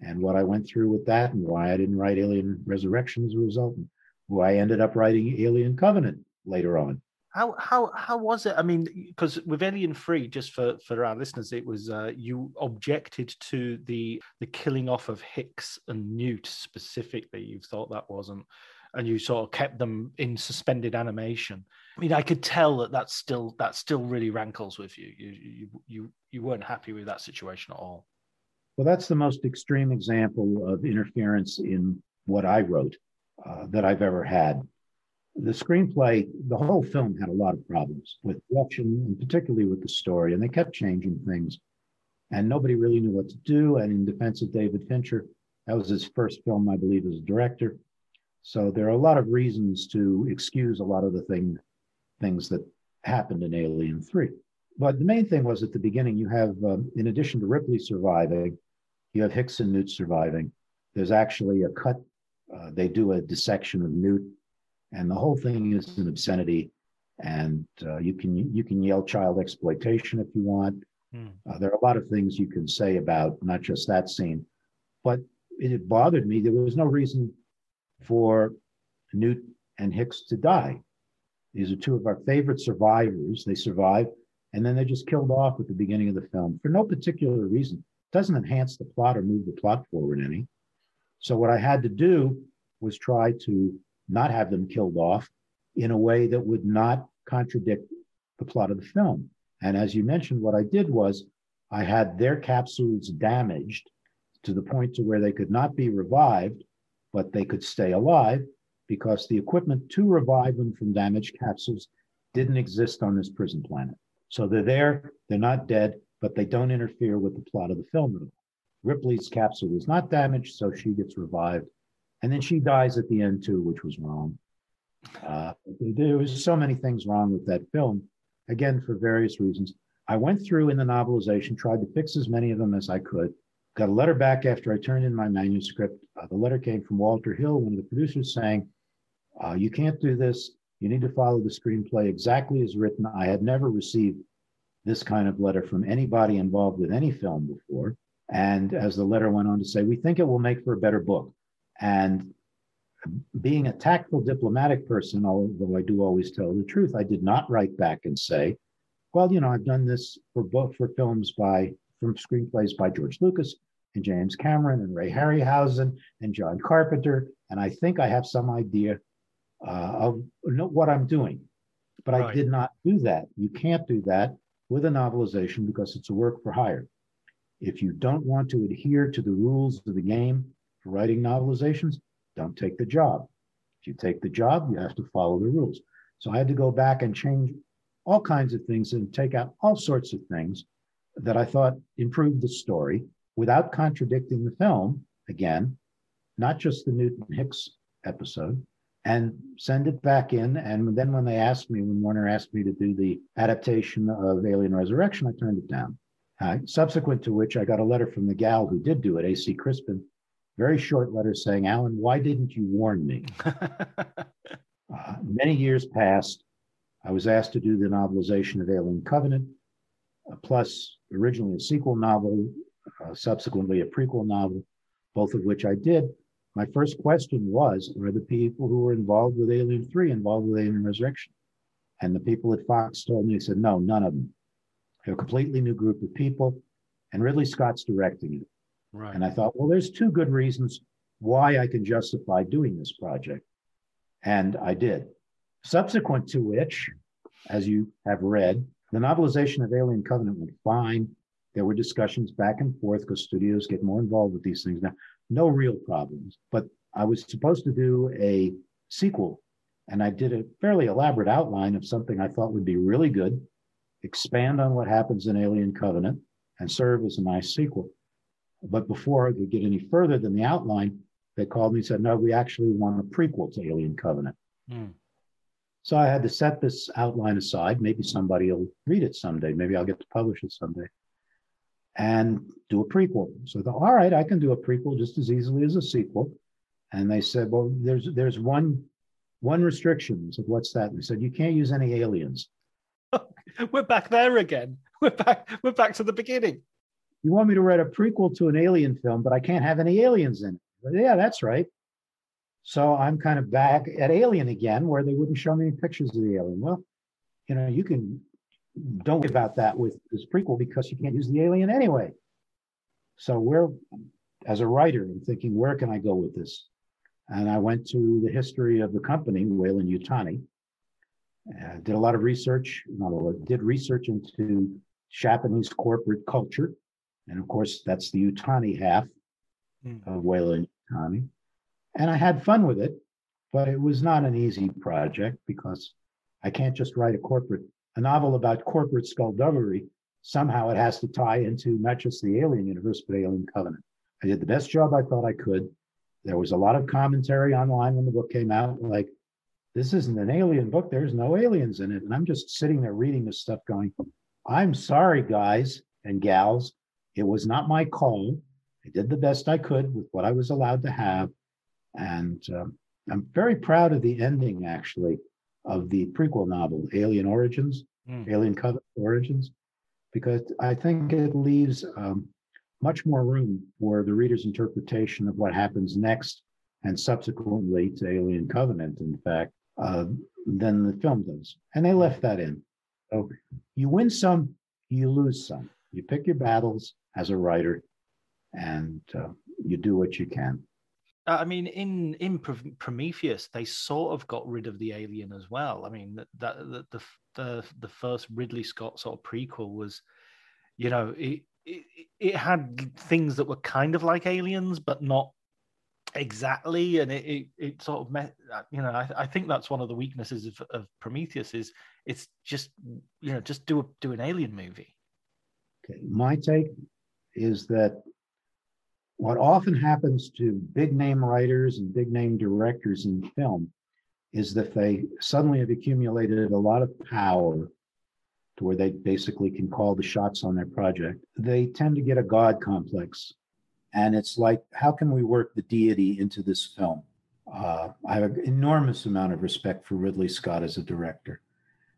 and what I went through with that and why I didn't write Alien Resurrection as a result. And who I ended up writing Alien Covenant later on. How how how was it? I mean, because with Alien 3, just for for our listeners, it was uh, you objected to the the killing off of Hicks and Newt specifically. You thought that wasn't, and you sort of kept them in suspended animation. I mean, I could tell that that still that still really rankles with you. You you you you weren't happy with that situation at all. Well, that's the most extreme example of interference in what I wrote uh, that I've ever had. The screenplay, the whole film had a lot of problems with production and particularly with the story, and they kept changing things. And nobody really knew what to do. And in defense of David Fincher, that was his first film, I believe, as a director. So there are a lot of reasons to excuse a lot of the thing, things that happened in Alien 3. But the main thing was at the beginning, you have, um, in addition to Ripley surviving, you have Hicks and Newt surviving. There's actually a cut uh, they do a dissection of Newt, and the whole thing is an obscenity. And uh, you can you can yell child exploitation if you want. Mm. Uh, there are a lot of things you can say about not just that scene, but it, it bothered me. There was no reason for Newt and Hicks to die. These are two of our favorite survivors. They survive, and then they're just killed off at the beginning of the film for no particular reason. It doesn't enhance the plot or move the plot forward any. So what I had to do was try to not have them killed off in a way that would not contradict the plot of the film. And as you mentioned, what I did was I had their capsules damaged to the point to where they could not be revived, but they could stay alive because the equipment to revive them from damaged capsules didn't exist on this prison planet. So they're there, they're not dead, but they don't interfere with the plot of the film at all. Ripley's capsule was not damaged, so she gets revived. And then she dies at the end too, which was wrong. Uh, there was so many things wrong with that film, again, for various reasons. I went through in the novelization, tried to fix as many of them as I could. Got a letter back after I turned in my manuscript. Uh, the letter came from Walter Hill, one of the producers, saying, uh, You can't do this. You need to follow the screenplay exactly as written. I had never received this kind of letter from anybody involved with any film before. And as the letter went on to say, we think it will make for a better book. And being a tactful diplomatic person, although I do always tell the truth, I did not write back and say, well, you know, I've done this for book for films by from screenplays by George Lucas and James Cameron and Ray Harryhausen and John Carpenter, and I think I have some idea uh, of what I'm doing. But right. I did not do that. You can't do that with a novelization because it's a work for hire. If you don't want to adhere to the rules of the game writing novelizations, don't take the job. If you take the job, you have to follow the rules. So I had to go back and change all kinds of things and take out all sorts of things that I thought improved the story without contradicting the film again, not just the Newt and Hicks episode, and send it back in. And then when they asked me, when Warner asked me to do the adaptation of Alien Resurrection, I turned it down. Uh, subsequent to which, I got a letter from the gal who did do it, A.C. Crispin, very short letter saying, Alan, why didn't you warn me? uh, many years passed. I was asked to do the novelization of Alien Covenant, uh, plus originally a sequel novel, uh, subsequently a prequel novel, both of which I did. My first question was Are the people who were involved with Alien 3 involved with Alien Resurrection? And the people at Fox told me, they said, No, none of them. They're a completely new group of people, and Ridley Scott's directing it. Right. And I thought, well, there's two good reasons why I can justify doing this project. And I did. Subsequent to which, as you have read, the novelization of Alien Covenant went fine. There were discussions back and forth because studios get more involved with these things now. No real problems. But I was supposed to do a sequel, and I did a fairly elaborate outline of something I thought would be really good expand on what happens in Alien Covenant, and serve as a nice sequel. But before I could get any further than the outline, they called me and said, No, we actually want a prequel to Alien Covenant. Mm. So I had to set this outline aside. Maybe somebody will read it someday. Maybe I'll get to publish it someday and do a prequel. So I thought, all right, I can do a prequel just as easily as a sequel. And they said, well, there's there's one one restriction. I said, what's that? And they said, you can't use any aliens. we're back there again. We're back. We're back to the beginning. You want me to write a prequel to an alien film, but I can't have any aliens in it. But yeah, that's right. So I'm kind of back at Alien again, where they wouldn't show me any pictures of the alien. Well, you know, you can don't worry about that with this prequel because you can't use the alien anyway. So where, as a writer, I'm thinking, where can I go with this? And I went to the history of the company, Weyland-Yutani, uh, did a lot of research, not a lot, did research into Japanese corporate culture. And of course, that's the Yutani half mm. of Weyland Yutani. And I had fun with it, but it was not an easy project because I can't just write a corporate, a novel about corporate skullduggery. Somehow it has to tie into not just the Alien universe, but Alien Covenant. I did the best job I thought I could. There was a lot of commentary online when the book came out, like, this isn't an alien book. There's no aliens in it. And I'm just sitting there reading this stuff going, I'm sorry, guys and gals. It was not my call. I did the best I could with what I was allowed to have. And um, I'm very proud of the ending, actually, of the prequel novel, Alien Origins, mm. Alien Covenant Origins, because I think it leaves um, much more room for the reader's interpretation of what happens next and subsequently to Alien Covenant, in fact uh, than the film does. And they left that in. So you win some, you lose some. You pick your battles as a writer and uh, you do what you can. I mean, in in Prometheus, they sort of got rid of the alien as well. I mean, that, that the the the first Ridley Scott sort of prequel was, you know, it, it it had things that were kind of like aliens, but not exactly and it, it, it sort of met uh, you know I, I think that's one of the weaknesses of, of prometheus is it's just you know just do a do an alien movie okay my take is that what often happens to big name writers and big name directors in film is that they suddenly have accumulated a lot of power to where they basically can call the shots on their project they tend to get a god complex and it's like, how can we work the deity into this film? Uh, I have an enormous amount of respect for Ridley Scott as a director.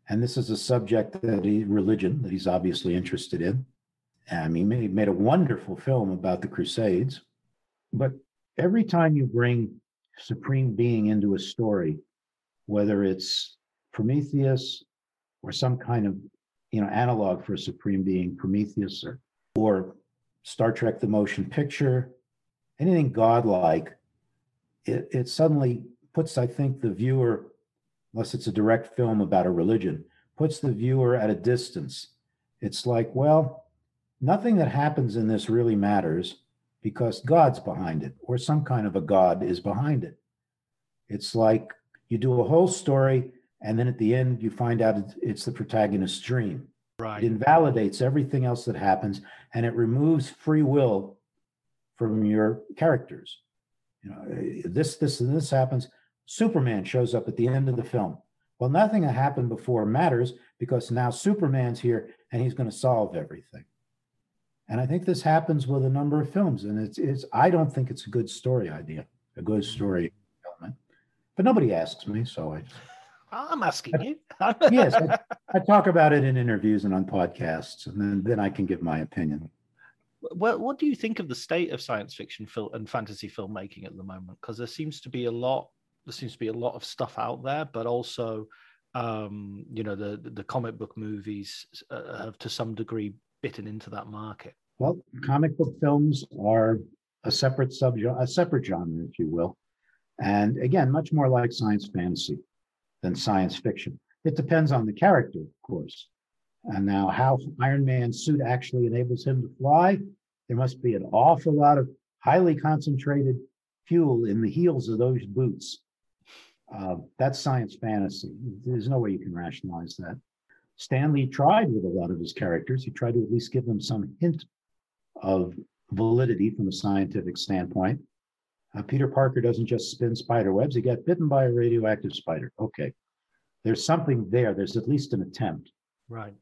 And this is a subject that he, religion, that he's obviously interested in. Mean, he made a wonderful film about the Crusades. But every time you bring supreme being into a story, whether it's Prometheus or some kind of you know analog for a supreme being, Prometheus or or Star Trek the motion picture, anything godlike, it, it suddenly puts, I think, the viewer, unless it's a direct film about a religion, puts the viewer at a distance. It's like, well, nothing that happens in this really matters because God's behind it, or some kind of a God is behind it. It's like you do a whole story, and then at the end, you find out it's the protagonist's dream. Right. It invalidates everything else that happens and it removes free will from your characters. You know, eh, this, this, and this happens. Superman shows up at the end of the film. Well, nothing that happened before matters because now Superman's here and he's going to solve everything. And I think this happens with a number of films. And it's, it's I don't think it's a good story idea, a good story element. But nobody asks me, so I I'm asking you. yes, I, I, talk about it in interviews and on podcasts, and then, then I can give my opinion. Well, what do you think of the state of science fiction film and fantasy filmmaking at the moment? Because there seems to be a lot. There seems to be a lot of stuff out there, but also, um, you know, the the comic book movies uh, have to some degree bitten into that market. Well, comic book films are a separate sub a separate genre, if you will, and again, much more like science fantasy than science fiction. It depends on the character, of course. And now, how Iron Man's suit actually enables him to fly, there must be an awful lot of highly concentrated fuel in the heels of those boots. Uh, that's science fantasy. There's no way you can rationalize that. Stan Lee tried with a lot of his characters. He tried to at least give them some hint of validity from a scientific standpoint. Uh, Peter Parker doesn't just spin spider webs, he got bitten by a radioactive spider. Okay. There's something there. There's at least an attempt. Right.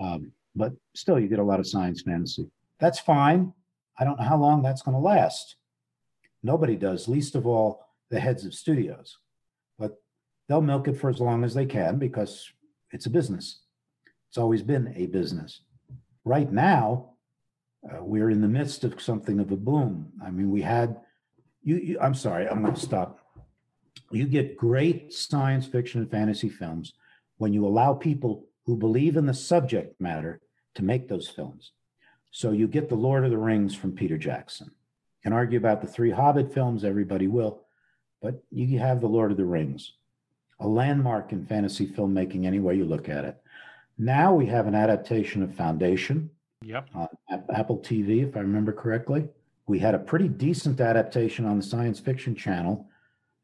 Um, but still, you get a lot of science fantasy. That's fine. I don't know how long that's going to last. Nobody does, least of all the heads of studios. But they'll milk it for as long as they can because it's a business. It's always been a business. Right now, uh, we're in the midst of something of a boom. I mean, we had you, you I'm sorry, I'm going to stop. You get great science fiction and fantasy films when you allow people who believe in the subject matter to make those films. So you get The Lord of the Rings from Peter Jackson. You can argue about the three Hobbit films, everybody will, but you have The Lord of the Rings, a landmark in fantasy filmmaking, any way you look at it. Now we have an adaptation of Foundation. Yep. On Apple TV, if I remember correctly. We had a pretty decent adaptation on the Science Fiction Channel,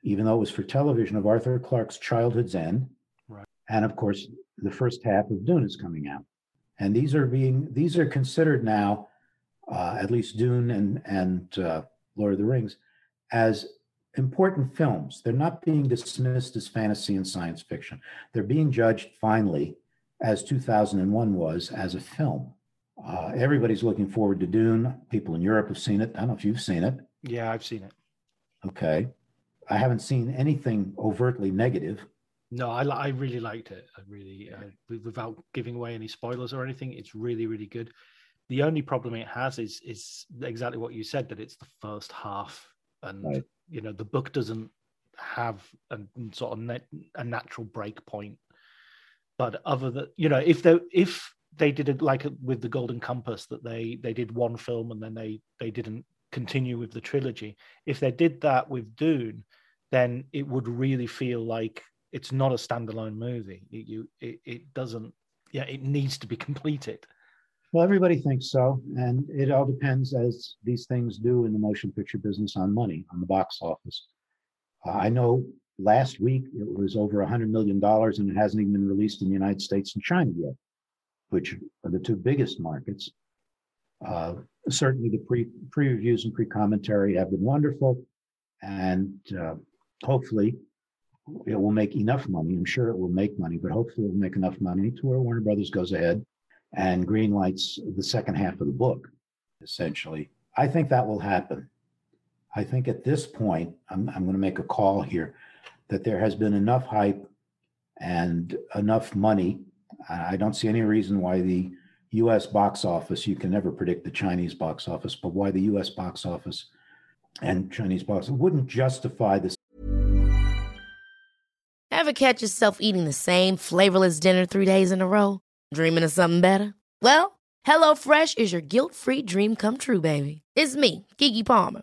even though it was for television, of Arthur Clarke's Childhood's End. Right. And of course, the first half of Dune is coming out. And these are being these are considered now, uh, at least Dune and and uh, Lord of the Rings, as important films. They're not being dismissed as fantasy and science fiction. They're being judged finally, as 2001 was, as a film. Uh, everybody's looking forward to Dune. People in Europe have seen it. I don't know if you've seen it. Yeah, I've seen it. Okay. I haven't seen anything overtly negative. No, I, I really liked it. I really, uh, without giving away any spoilers or anything, it's really, really good. The only problem it has is is exactly what you said that it's the first half, and right. you know the book doesn't have a sort of net, a natural break point. But other than you know, if they if they did it like with the Golden Compass that they they did one film and then they they didn't continue with the trilogy. If they did that with Dune, then it would really feel like it's not a standalone movie. It, you, it, it doesn't, yeah, it needs to be completed. Well, everybody thinks so. And it all depends, as these things do in the motion picture business, on money, on the box office. Uh, I know last week it was over $100 million and it hasn't even been released in the United States and China yet, which are the two biggest markets. Uh, certainly, the pre reviews and pre commentary have been wonderful. And uh, hopefully, it will make enough money. I'm sure it will make money, but hopefully, it will make enough money to where Warner Brothers goes ahead and greenlights the second half of the book, essentially. I think that will happen. I think at this point, I'm, I'm going to make a call here that there has been enough hype and enough money. I don't see any reason why the US box office, you can never predict the Chinese box office, but why the US box office and Chinese box wouldn't justify this. Ever catch yourself eating the same flavorless dinner three days in a row? Dreaming of something better? Well, HelloFresh is your guilt free dream come true, baby. It's me, Keke Palmer.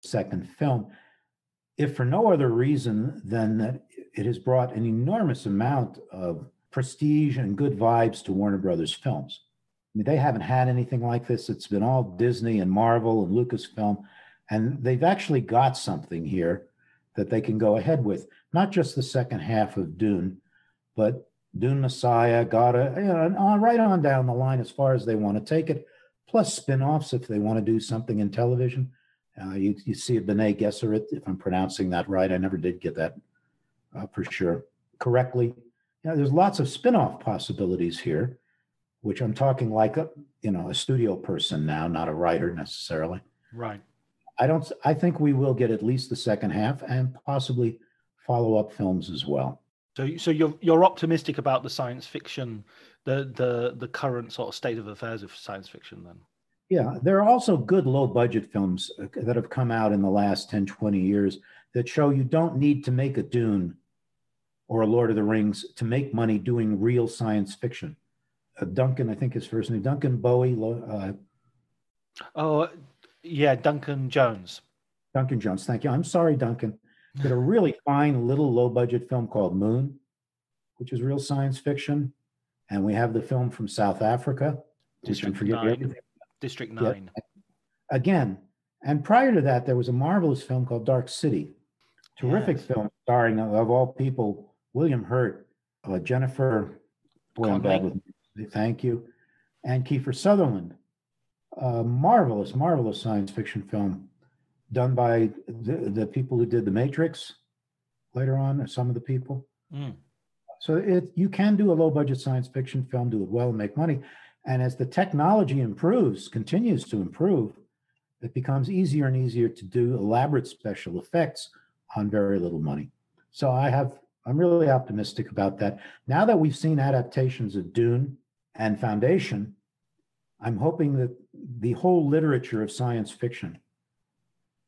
Second film, if for no other reason than that it has brought an enormous amount of prestige and good vibes to Warner Brothers films. I mean, they haven't had anything like this. It's been all Disney and Marvel and Lucasfilm, and they've actually got something here that they can go ahead with. Not just the second half of Dune, but Dune Messiah, Gotta, uh, you know, on, right on down the line as far as they want to take it, plus spin offs if they want to do something in television. Uh, you, you see a Bene Gesserit, if I'm pronouncing that right. I never did get that uh, for sure correctly. You know, there's lots of spin off possibilities here, which I'm talking like a, you know, a studio person now, not a writer necessarily. Right. I don't, I think we will get at least the second half and possibly follow up films as well. So, so you're you're optimistic about the science fiction, the the the current sort of state of affairs of science fiction, then? Yeah, there are also good low budget films uh, that have come out in the last 10, 20 years that show you don't need to make a Dune or a Lord of the Rings to make money doing real science fiction. Uh, Duncan, I think his first name, Duncan Bowie. Uh, oh, yeah, Duncan Jones. Duncan Jones, thank you. I'm sorry, Duncan. Did a really fine little low budget film called Moon, which is real science fiction. And we have the film from South Africa, District which I'm. District Nine. Yep. Again, and prior to that, there was a marvelous film called Dark City. Terrific Yes. film starring, of all people, William Hurt, uh, Jennifer, boy, I'm bad with thank you, and Kiefer Sutherland. A marvelous, marvelous science fiction film done by the, the people who did The Matrix later on, some of the people. Mm. So it you can do a low budget science fiction film, do it well, and make money. And as the technology improves, continues to improve, it becomes easier and easier to do elaborate special effects on very little money. So I have I'm really optimistic about that. Now that we've seen adaptations of Dune and Foundation, I'm hoping that the whole literature of science fiction,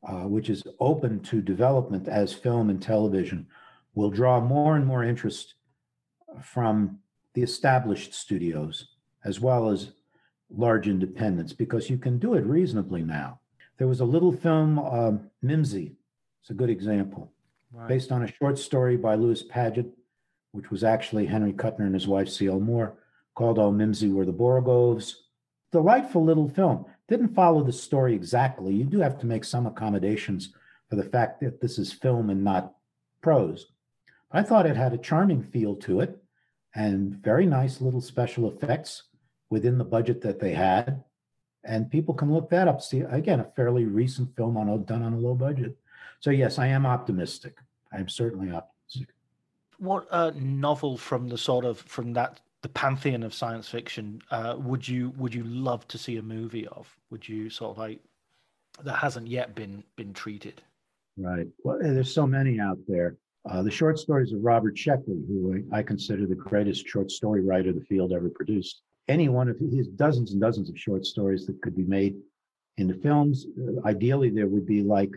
uh, which is open to development as film and television, will draw more and more interest from the established studios as well as large independents because you can do it reasonably now. There was a little film, um, Mimsy, it's a good example, Right. based on a short story by Lewis Padgett, which was actually Henry Kuttner and his wife C.L. Moore, called Oh Mimsy Were the Borogoves. Delightful little film. Didn't follow the story exactly. You do have to make some accommodations for the fact that this is film and not prose. I thought it had a charming feel to it and very nice little special effects within the budget that they had. And people can look that up. See, again, a fairly recent film on a, done on a low budget. So yes, I am optimistic. I am certainly optimistic. What uh, novel from the sort of from that the pantheon of science fiction uh, would you would you love to see a movie of? Would you sort of like that hasn't yet been been treated? Right. Well, there's so many out there. Uh, the short stories of Robert Sheckley, who I consider the greatest short story writer the field ever produced. Any one of his dozens and dozens of short stories that could be made into films. Uh, ideally, there would be like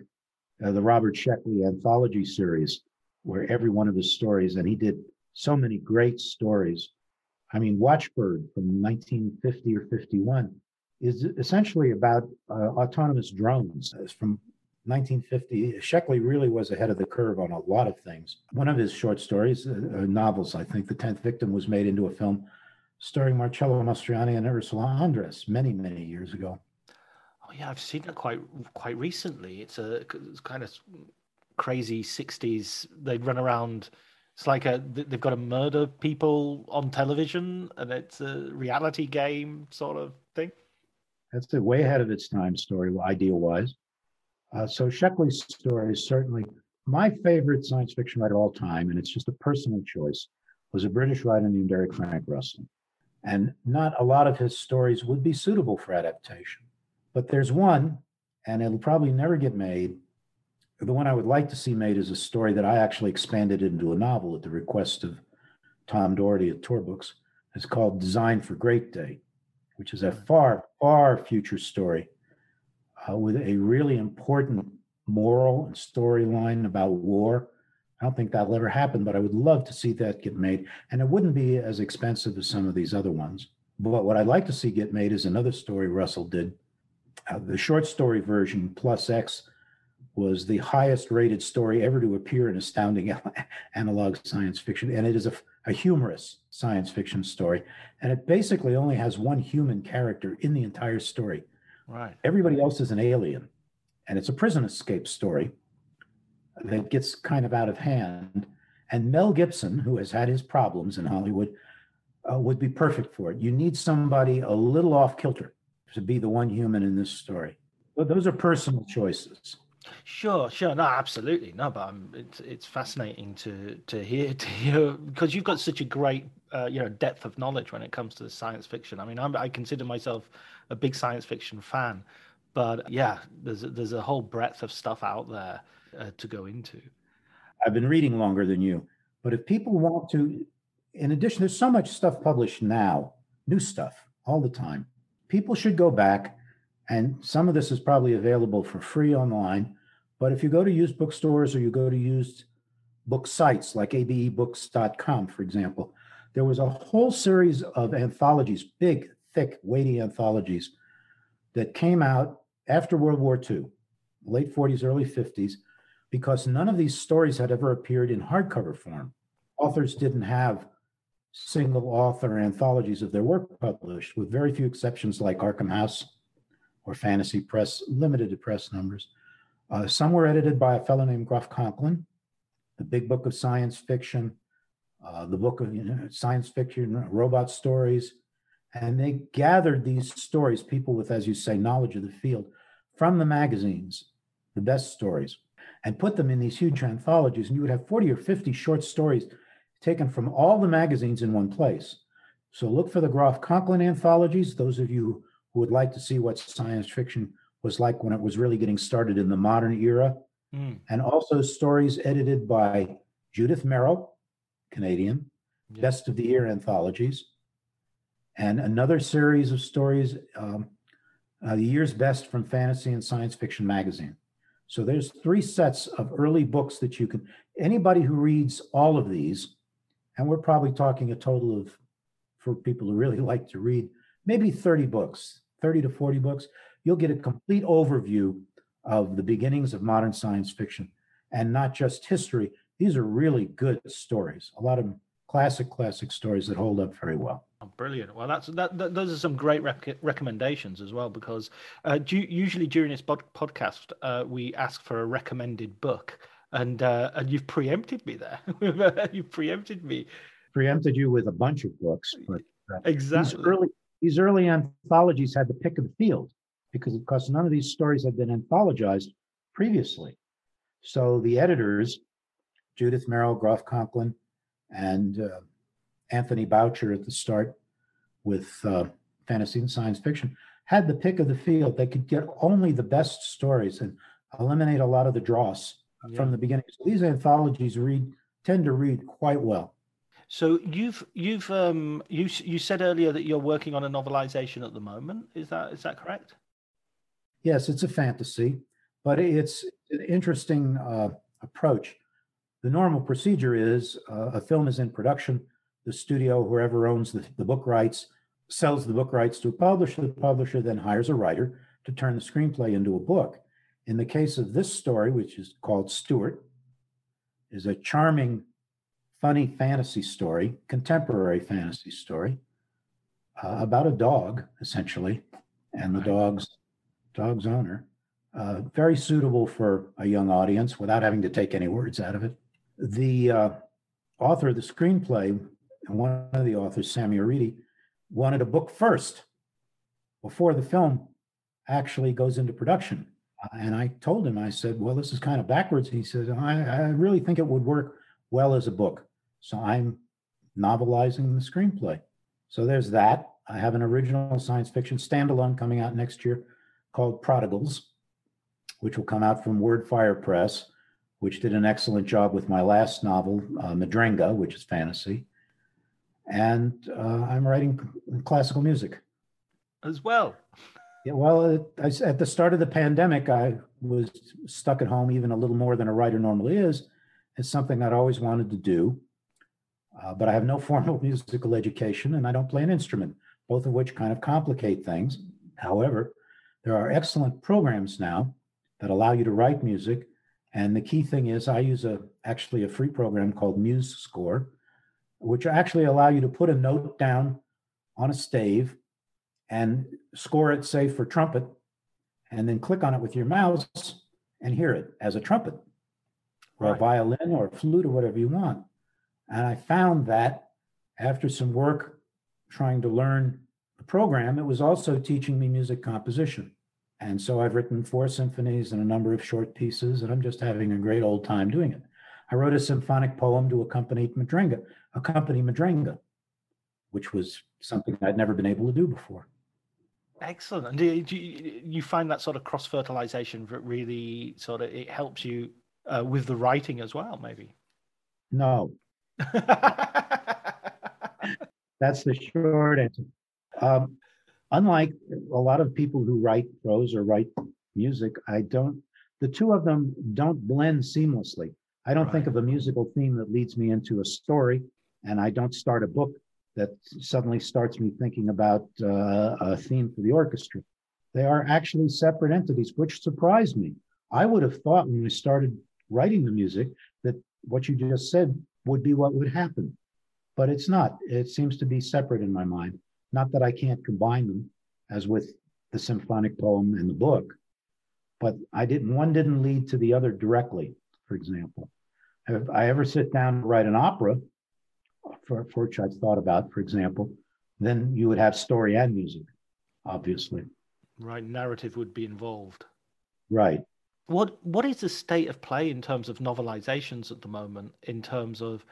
uh, the Robert Sheckley anthology series, where every one of his stories, and he did so many great stories. I mean, Watchbird from 1950 or 51 is essentially about uh, autonomous drones. It's from 1950, Sheckley really was ahead of the curve on a lot of things. One of his short stories, uh, uh, novels, I think, The Tenth Victim, was made into a film starring Marcello Mastroianni and Ursula Andress many, many years ago. Oh yeah, I've seen it quite quite recently. It's a it's kind of crazy 60s. They run around. It's like a they've got to murder people on television, and it's a reality game sort of thing. That's the way ahead of its time story, idea wise. Uh, so Sheckley's story is certainly my favorite science fiction writer of all time, and it's just a personal choice, was a British writer named Eric Frank Russell. And not a lot of his stories would be suitable for adaptation. But there's one, and it'll probably never get made. The one I would like to see made is a story that I actually expanded into a novel at the request of Tom Doherty at Tor Books. It's called Design for Great Day, which is a far, far future story uh, with a really important moral and storyline about war. I don't think that'll ever happen, but I would love to see that get made. And it wouldn't be as expensive as some of these other ones. But what I'd like to see get made is another story Russell did. Uh, the short story version, Plus X, was the highest rated story ever to appear in astounding analog science fiction. And it is a, a humorous science fiction story. And it basically only has one human character in the entire story. Right. Everybody else is an alien. And it's a prison escape story that gets kind of out of hand. And Mel Gibson, who has had his problems in Hollywood, uh, would be perfect for it. You need somebody a little off kilter to be the one human in this story. But those are personal choices. Sure, sure, no, absolutely, no, but um, it's it's fascinating to to hear to hear because you've got such a great uh, you know depth of knowledge when it comes to science fiction. I mean, I'm, I consider myself a big science fiction fan, but yeah, there's there's a whole breadth of stuff out there uh, to go into. I've been reading longer than you, but if people want to, in addition, there's so much stuff published now, new stuff all the time. People should go back, and some of this is probably available for free online. But if you go to used bookstores or you go to used book sites like abebooks.com, for example, there was a whole series of anthologies, big, thick, weighty anthologies that came out after World War II, late 40s, early 50s, because none of these stories had ever appeared in hardcover form. Authors didn't have single author anthologies of their work published, with very few exceptions like Arkham House or Fantasy Press, limited to press numbers. Uh, some were edited by a fellow named Groff Conklin, the big book of science fiction, uh, the book of you know, science fiction, robot stories, and they gathered these stories, people with, as you say, knowledge of the field, from the magazines, the best stories, and put them in these huge anthologies. And you would have 40 or 50 short stories taken from all the magazines in one place. So look for the Groff Conklin anthologies. Those of you who would like to see what science fiction was like when it was really getting started in the modern era, mm. and also stories edited by Judith Merril, Canadian, yeah. Best of the Year anthologies, and another series of stories, um, uh, the year's best from fantasy and science fiction magazine. So there's three sets of early books that you can. Anybody who reads all of these, and we're probably talking a total of, for people who really like to read, maybe 30 books, 30 to 40 books. You'll get a complete overview of the beginnings of modern science fiction, and not just history. These are really good stories. A lot of them classic, classic stories that hold up very well. Oh, brilliant! Well, that's that, that, Those are some great rec- recommendations as well, because uh, do, usually during this pod- podcast uh, we ask for a recommended book, and uh, and you've preempted me there. you've preempted me. Preempted you with a bunch of books, but uh, exactly. These early, these early anthologies had the pick of the field because of course none of these stories had been anthologized previously. So the editors, Judith Merril, Groff Conklin, and uh, Anthony Boucher at the start with uh, fantasy and science fiction, had the pick of the field. They could get only the best stories and eliminate a lot of the dross yeah. from the beginning. So these anthologies read tend to read quite well. So you've you've um, you you said earlier that you're working on a novelization at the moment. Is that is that correct? Yes, it's a fantasy, but it's an interesting uh, approach. The normal procedure is uh, a film is in production, the studio, whoever owns the, the book rights, sells the book rights to a publisher. The publisher then hires a writer to turn the screenplay into a book. In the case of this story, which is called Stuart, is a charming, funny fantasy story, contemporary fantasy story uh, about a dog, essentially, and the dog's dog's owner. Uh, very suitable for a young audience without having to take any words out of it. The uh, author of the screenplay, and one of the authors, Sammy Aridi, wanted a book first before the film actually goes into production. Uh, and I told him, I said, well, this is kind of backwards. He said, I, I really think it would work well as a book. So I'm novelizing the screenplay. So there's that. I have an original science fiction standalone coming out next year called Prodigals, which will come out from Wordfire Press, which did an excellent job with my last novel, uh, Madrenga, which is fantasy. And uh, I'm writing classical music as well. Yeah, well, it, I, at the start of the pandemic, I was stuck at home even a little more than a writer normally is. It's something I'd always wanted to do, uh, but I have no formal musical education and I don't play an instrument, both of which kind of complicate things. However, there are excellent programs now that allow you to write music. And the key thing is I use a actually a free program called MuseScore, which actually allow you to put a note down on a stave and score it, say, for trumpet, and then click on it with your mouse and hear it as a trumpet or right. a violin or a flute or whatever you want. And I found that after some work trying to learn the program, it was also teaching me music composition. And so I've written four symphonies and a number of short pieces, and I'm just having a great old time doing it. I wrote a symphonic poem to accompany Madrenga, accompany Madrenga, which was something I'd never been able to do before. Excellent. And do you, do you find that sort of cross fertilization really sort of it helps you uh, with the writing as well, maybe? No. That's the short answer. Um, unlike a lot of people who write prose or write music, I don't, the two of them don't blend seamlessly. I don't right. think of a musical theme that leads me into a story, and I don't start a book that suddenly starts me thinking about uh, a theme for the orchestra. They are actually separate entities, which surprised me. I would have thought when we started writing the music that what you just said would be what would happen, but it's not. It seems to be separate in my mind. Not that I can't combine them, as with the symphonic poem and the book, but I didn't. One didn't lead to the other directly. For example, if I ever sit down to write an opera, for, for which I've thought about, for example, then you would have story and music, obviously. Right, narrative would be involved. Right. What What is the state of play in terms of novelizations at the moment? In terms of,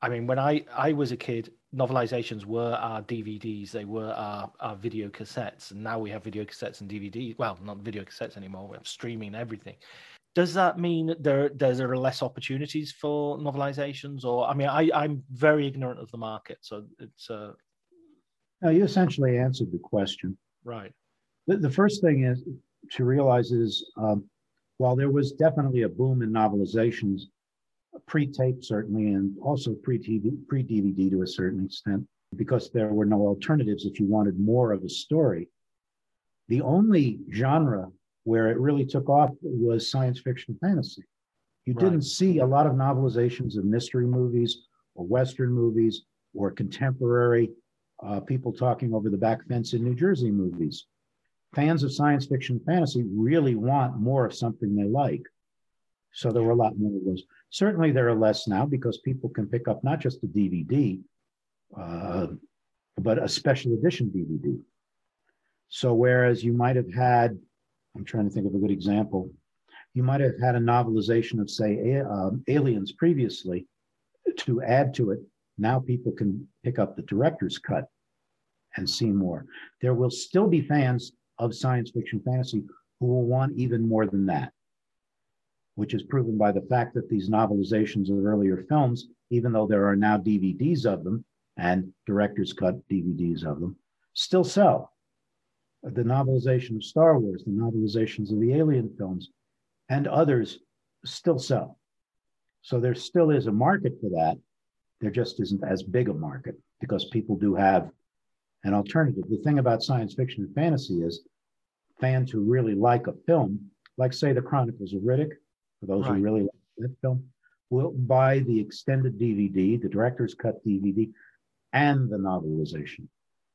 I mean, when I I was a kid, novelizations were our DVDs, they were our, our video cassettes, and now we have video cassettes and DVDs. Well, not video cassettes anymore. We have streaming and everything. Does that mean there there are less opportunities for novelizations, or I mean, I I'm very ignorant of the market, so it's uh. No, you essentially answered the question. Right. The, the first thing is to realize is um, while there was definitely a boom in novelizations, pre-tape certainly, and also pre-TV, pre-DVD to a certain extent, because there were no alternatives if you wanted more of a story. The only genre where it really took off was science fiction fantasy. You right. didn't see a lot of novelizations of mystery movies or Western movies or contemporary uh, people talking over the back fence in New Jersey movies. Fans of science fiction fantasy really want more of something they like. So there were a lot more of those. Certainly, there are less now because people can pick up not just a DVD, uh, but a special edition DVD. So, whereas you might have had, I'm trying to think of a good example, you might have had a novelization of, say, um, Aliens previously to add to it. Now people can pick up the director's cut and see more. There will still be fans of science fiction fantasy who will want even more than that, which is proven by the fact that these novelizations of earlier films, even though there are now DVDs of them and director's cut DVDs of them, still sell. The novelization of Star Wars, the novelizations of the Alien films, and others still sell. So there still is a market for that. There just isn't as big a market because people do have an alternative. The thing about science fiction and fantasy is fans who really like a film, like say the Chronicles of Riddick, for those right. who really like that film, will buy the extended DVD, the director's cut DVD, and the novelization,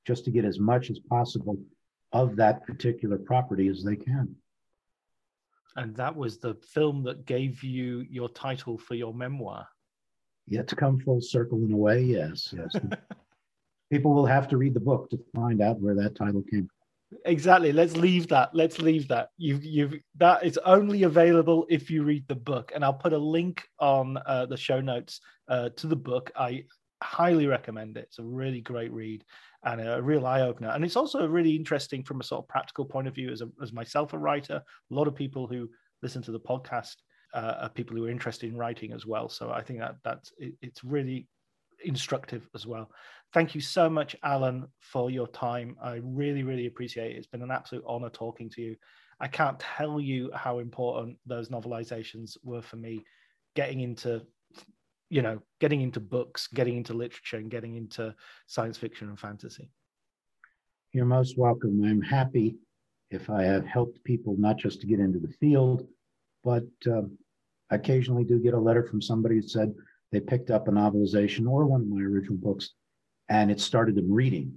just to get as much as possible of that particular property as they can. And that was the film that gave you your title for your memoir. Yet to come full circle in a way, yes, yes. People will have to read the book to find out where that title came from. Exactly. Let's leave that. Let's leave that. You've you've that is only available if you read the book, and I'll put a link on uh, the show notes uh, to the book. I highly recommend it. It's a really great read and a real eye opener. And it's also really interesting from a sort of practical point of view as, a, as myself, a writer. A lot of people who listen to the podcast uh, are people who are interested in writing as well. So I think that that's it, it's really instructive as well. Thank you so much, Alan, for your time. I really, really appreciate it. It's been an absolute honor talking to you. I can't tell you how important those novelizations were for me getting into you know, getting into books, getting into literature, and getting into science fiction and fantasy. You're most welcome. I'm happy if I have helped people not just to get into the field, but uh, occasionally do get a letter from somebody who said they picked up a novelization or one of my original books and it started them reading.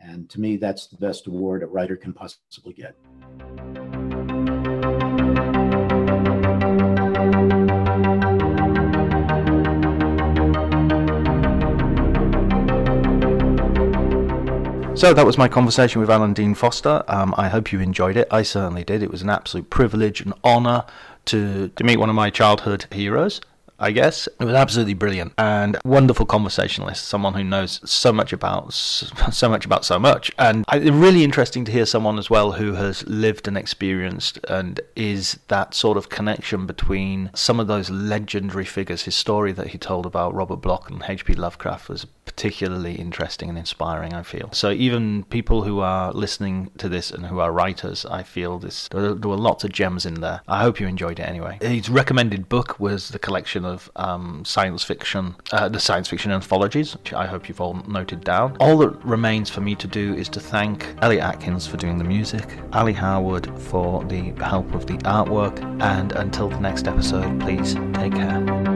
And to me, that's the best award a writer can possibly get. So that was my conversation with Alan Dean Foster. Um, I hope you enjoyed it. I certainly did. It was an absolute privilege and honour to, to meet one of my childhood heroes. I guess. It was absolutely brilliant and wonderful conversationalist, someone who knows so much about so much about so much. And really interesting to hear someone as well who has lived and experienced and is that sort of connection between some of those legendary figures. His story that he told about Robert Bloch and H.P. Lovecraft was particularly interesting and inspiring, I feel. So even people who are listening to this and who are writers, I feel this there, there were lots of gems in there. I hope you enjoyed it anyway. His recommended book was the collection of um, science fiction, uh, the science fiction anthologies, which I hope you've all noted down. All that remains for me to do is to thank Elliot Atkins for doing the music, Ali Harwood for the help of the artwork, and until the next episode, please take care.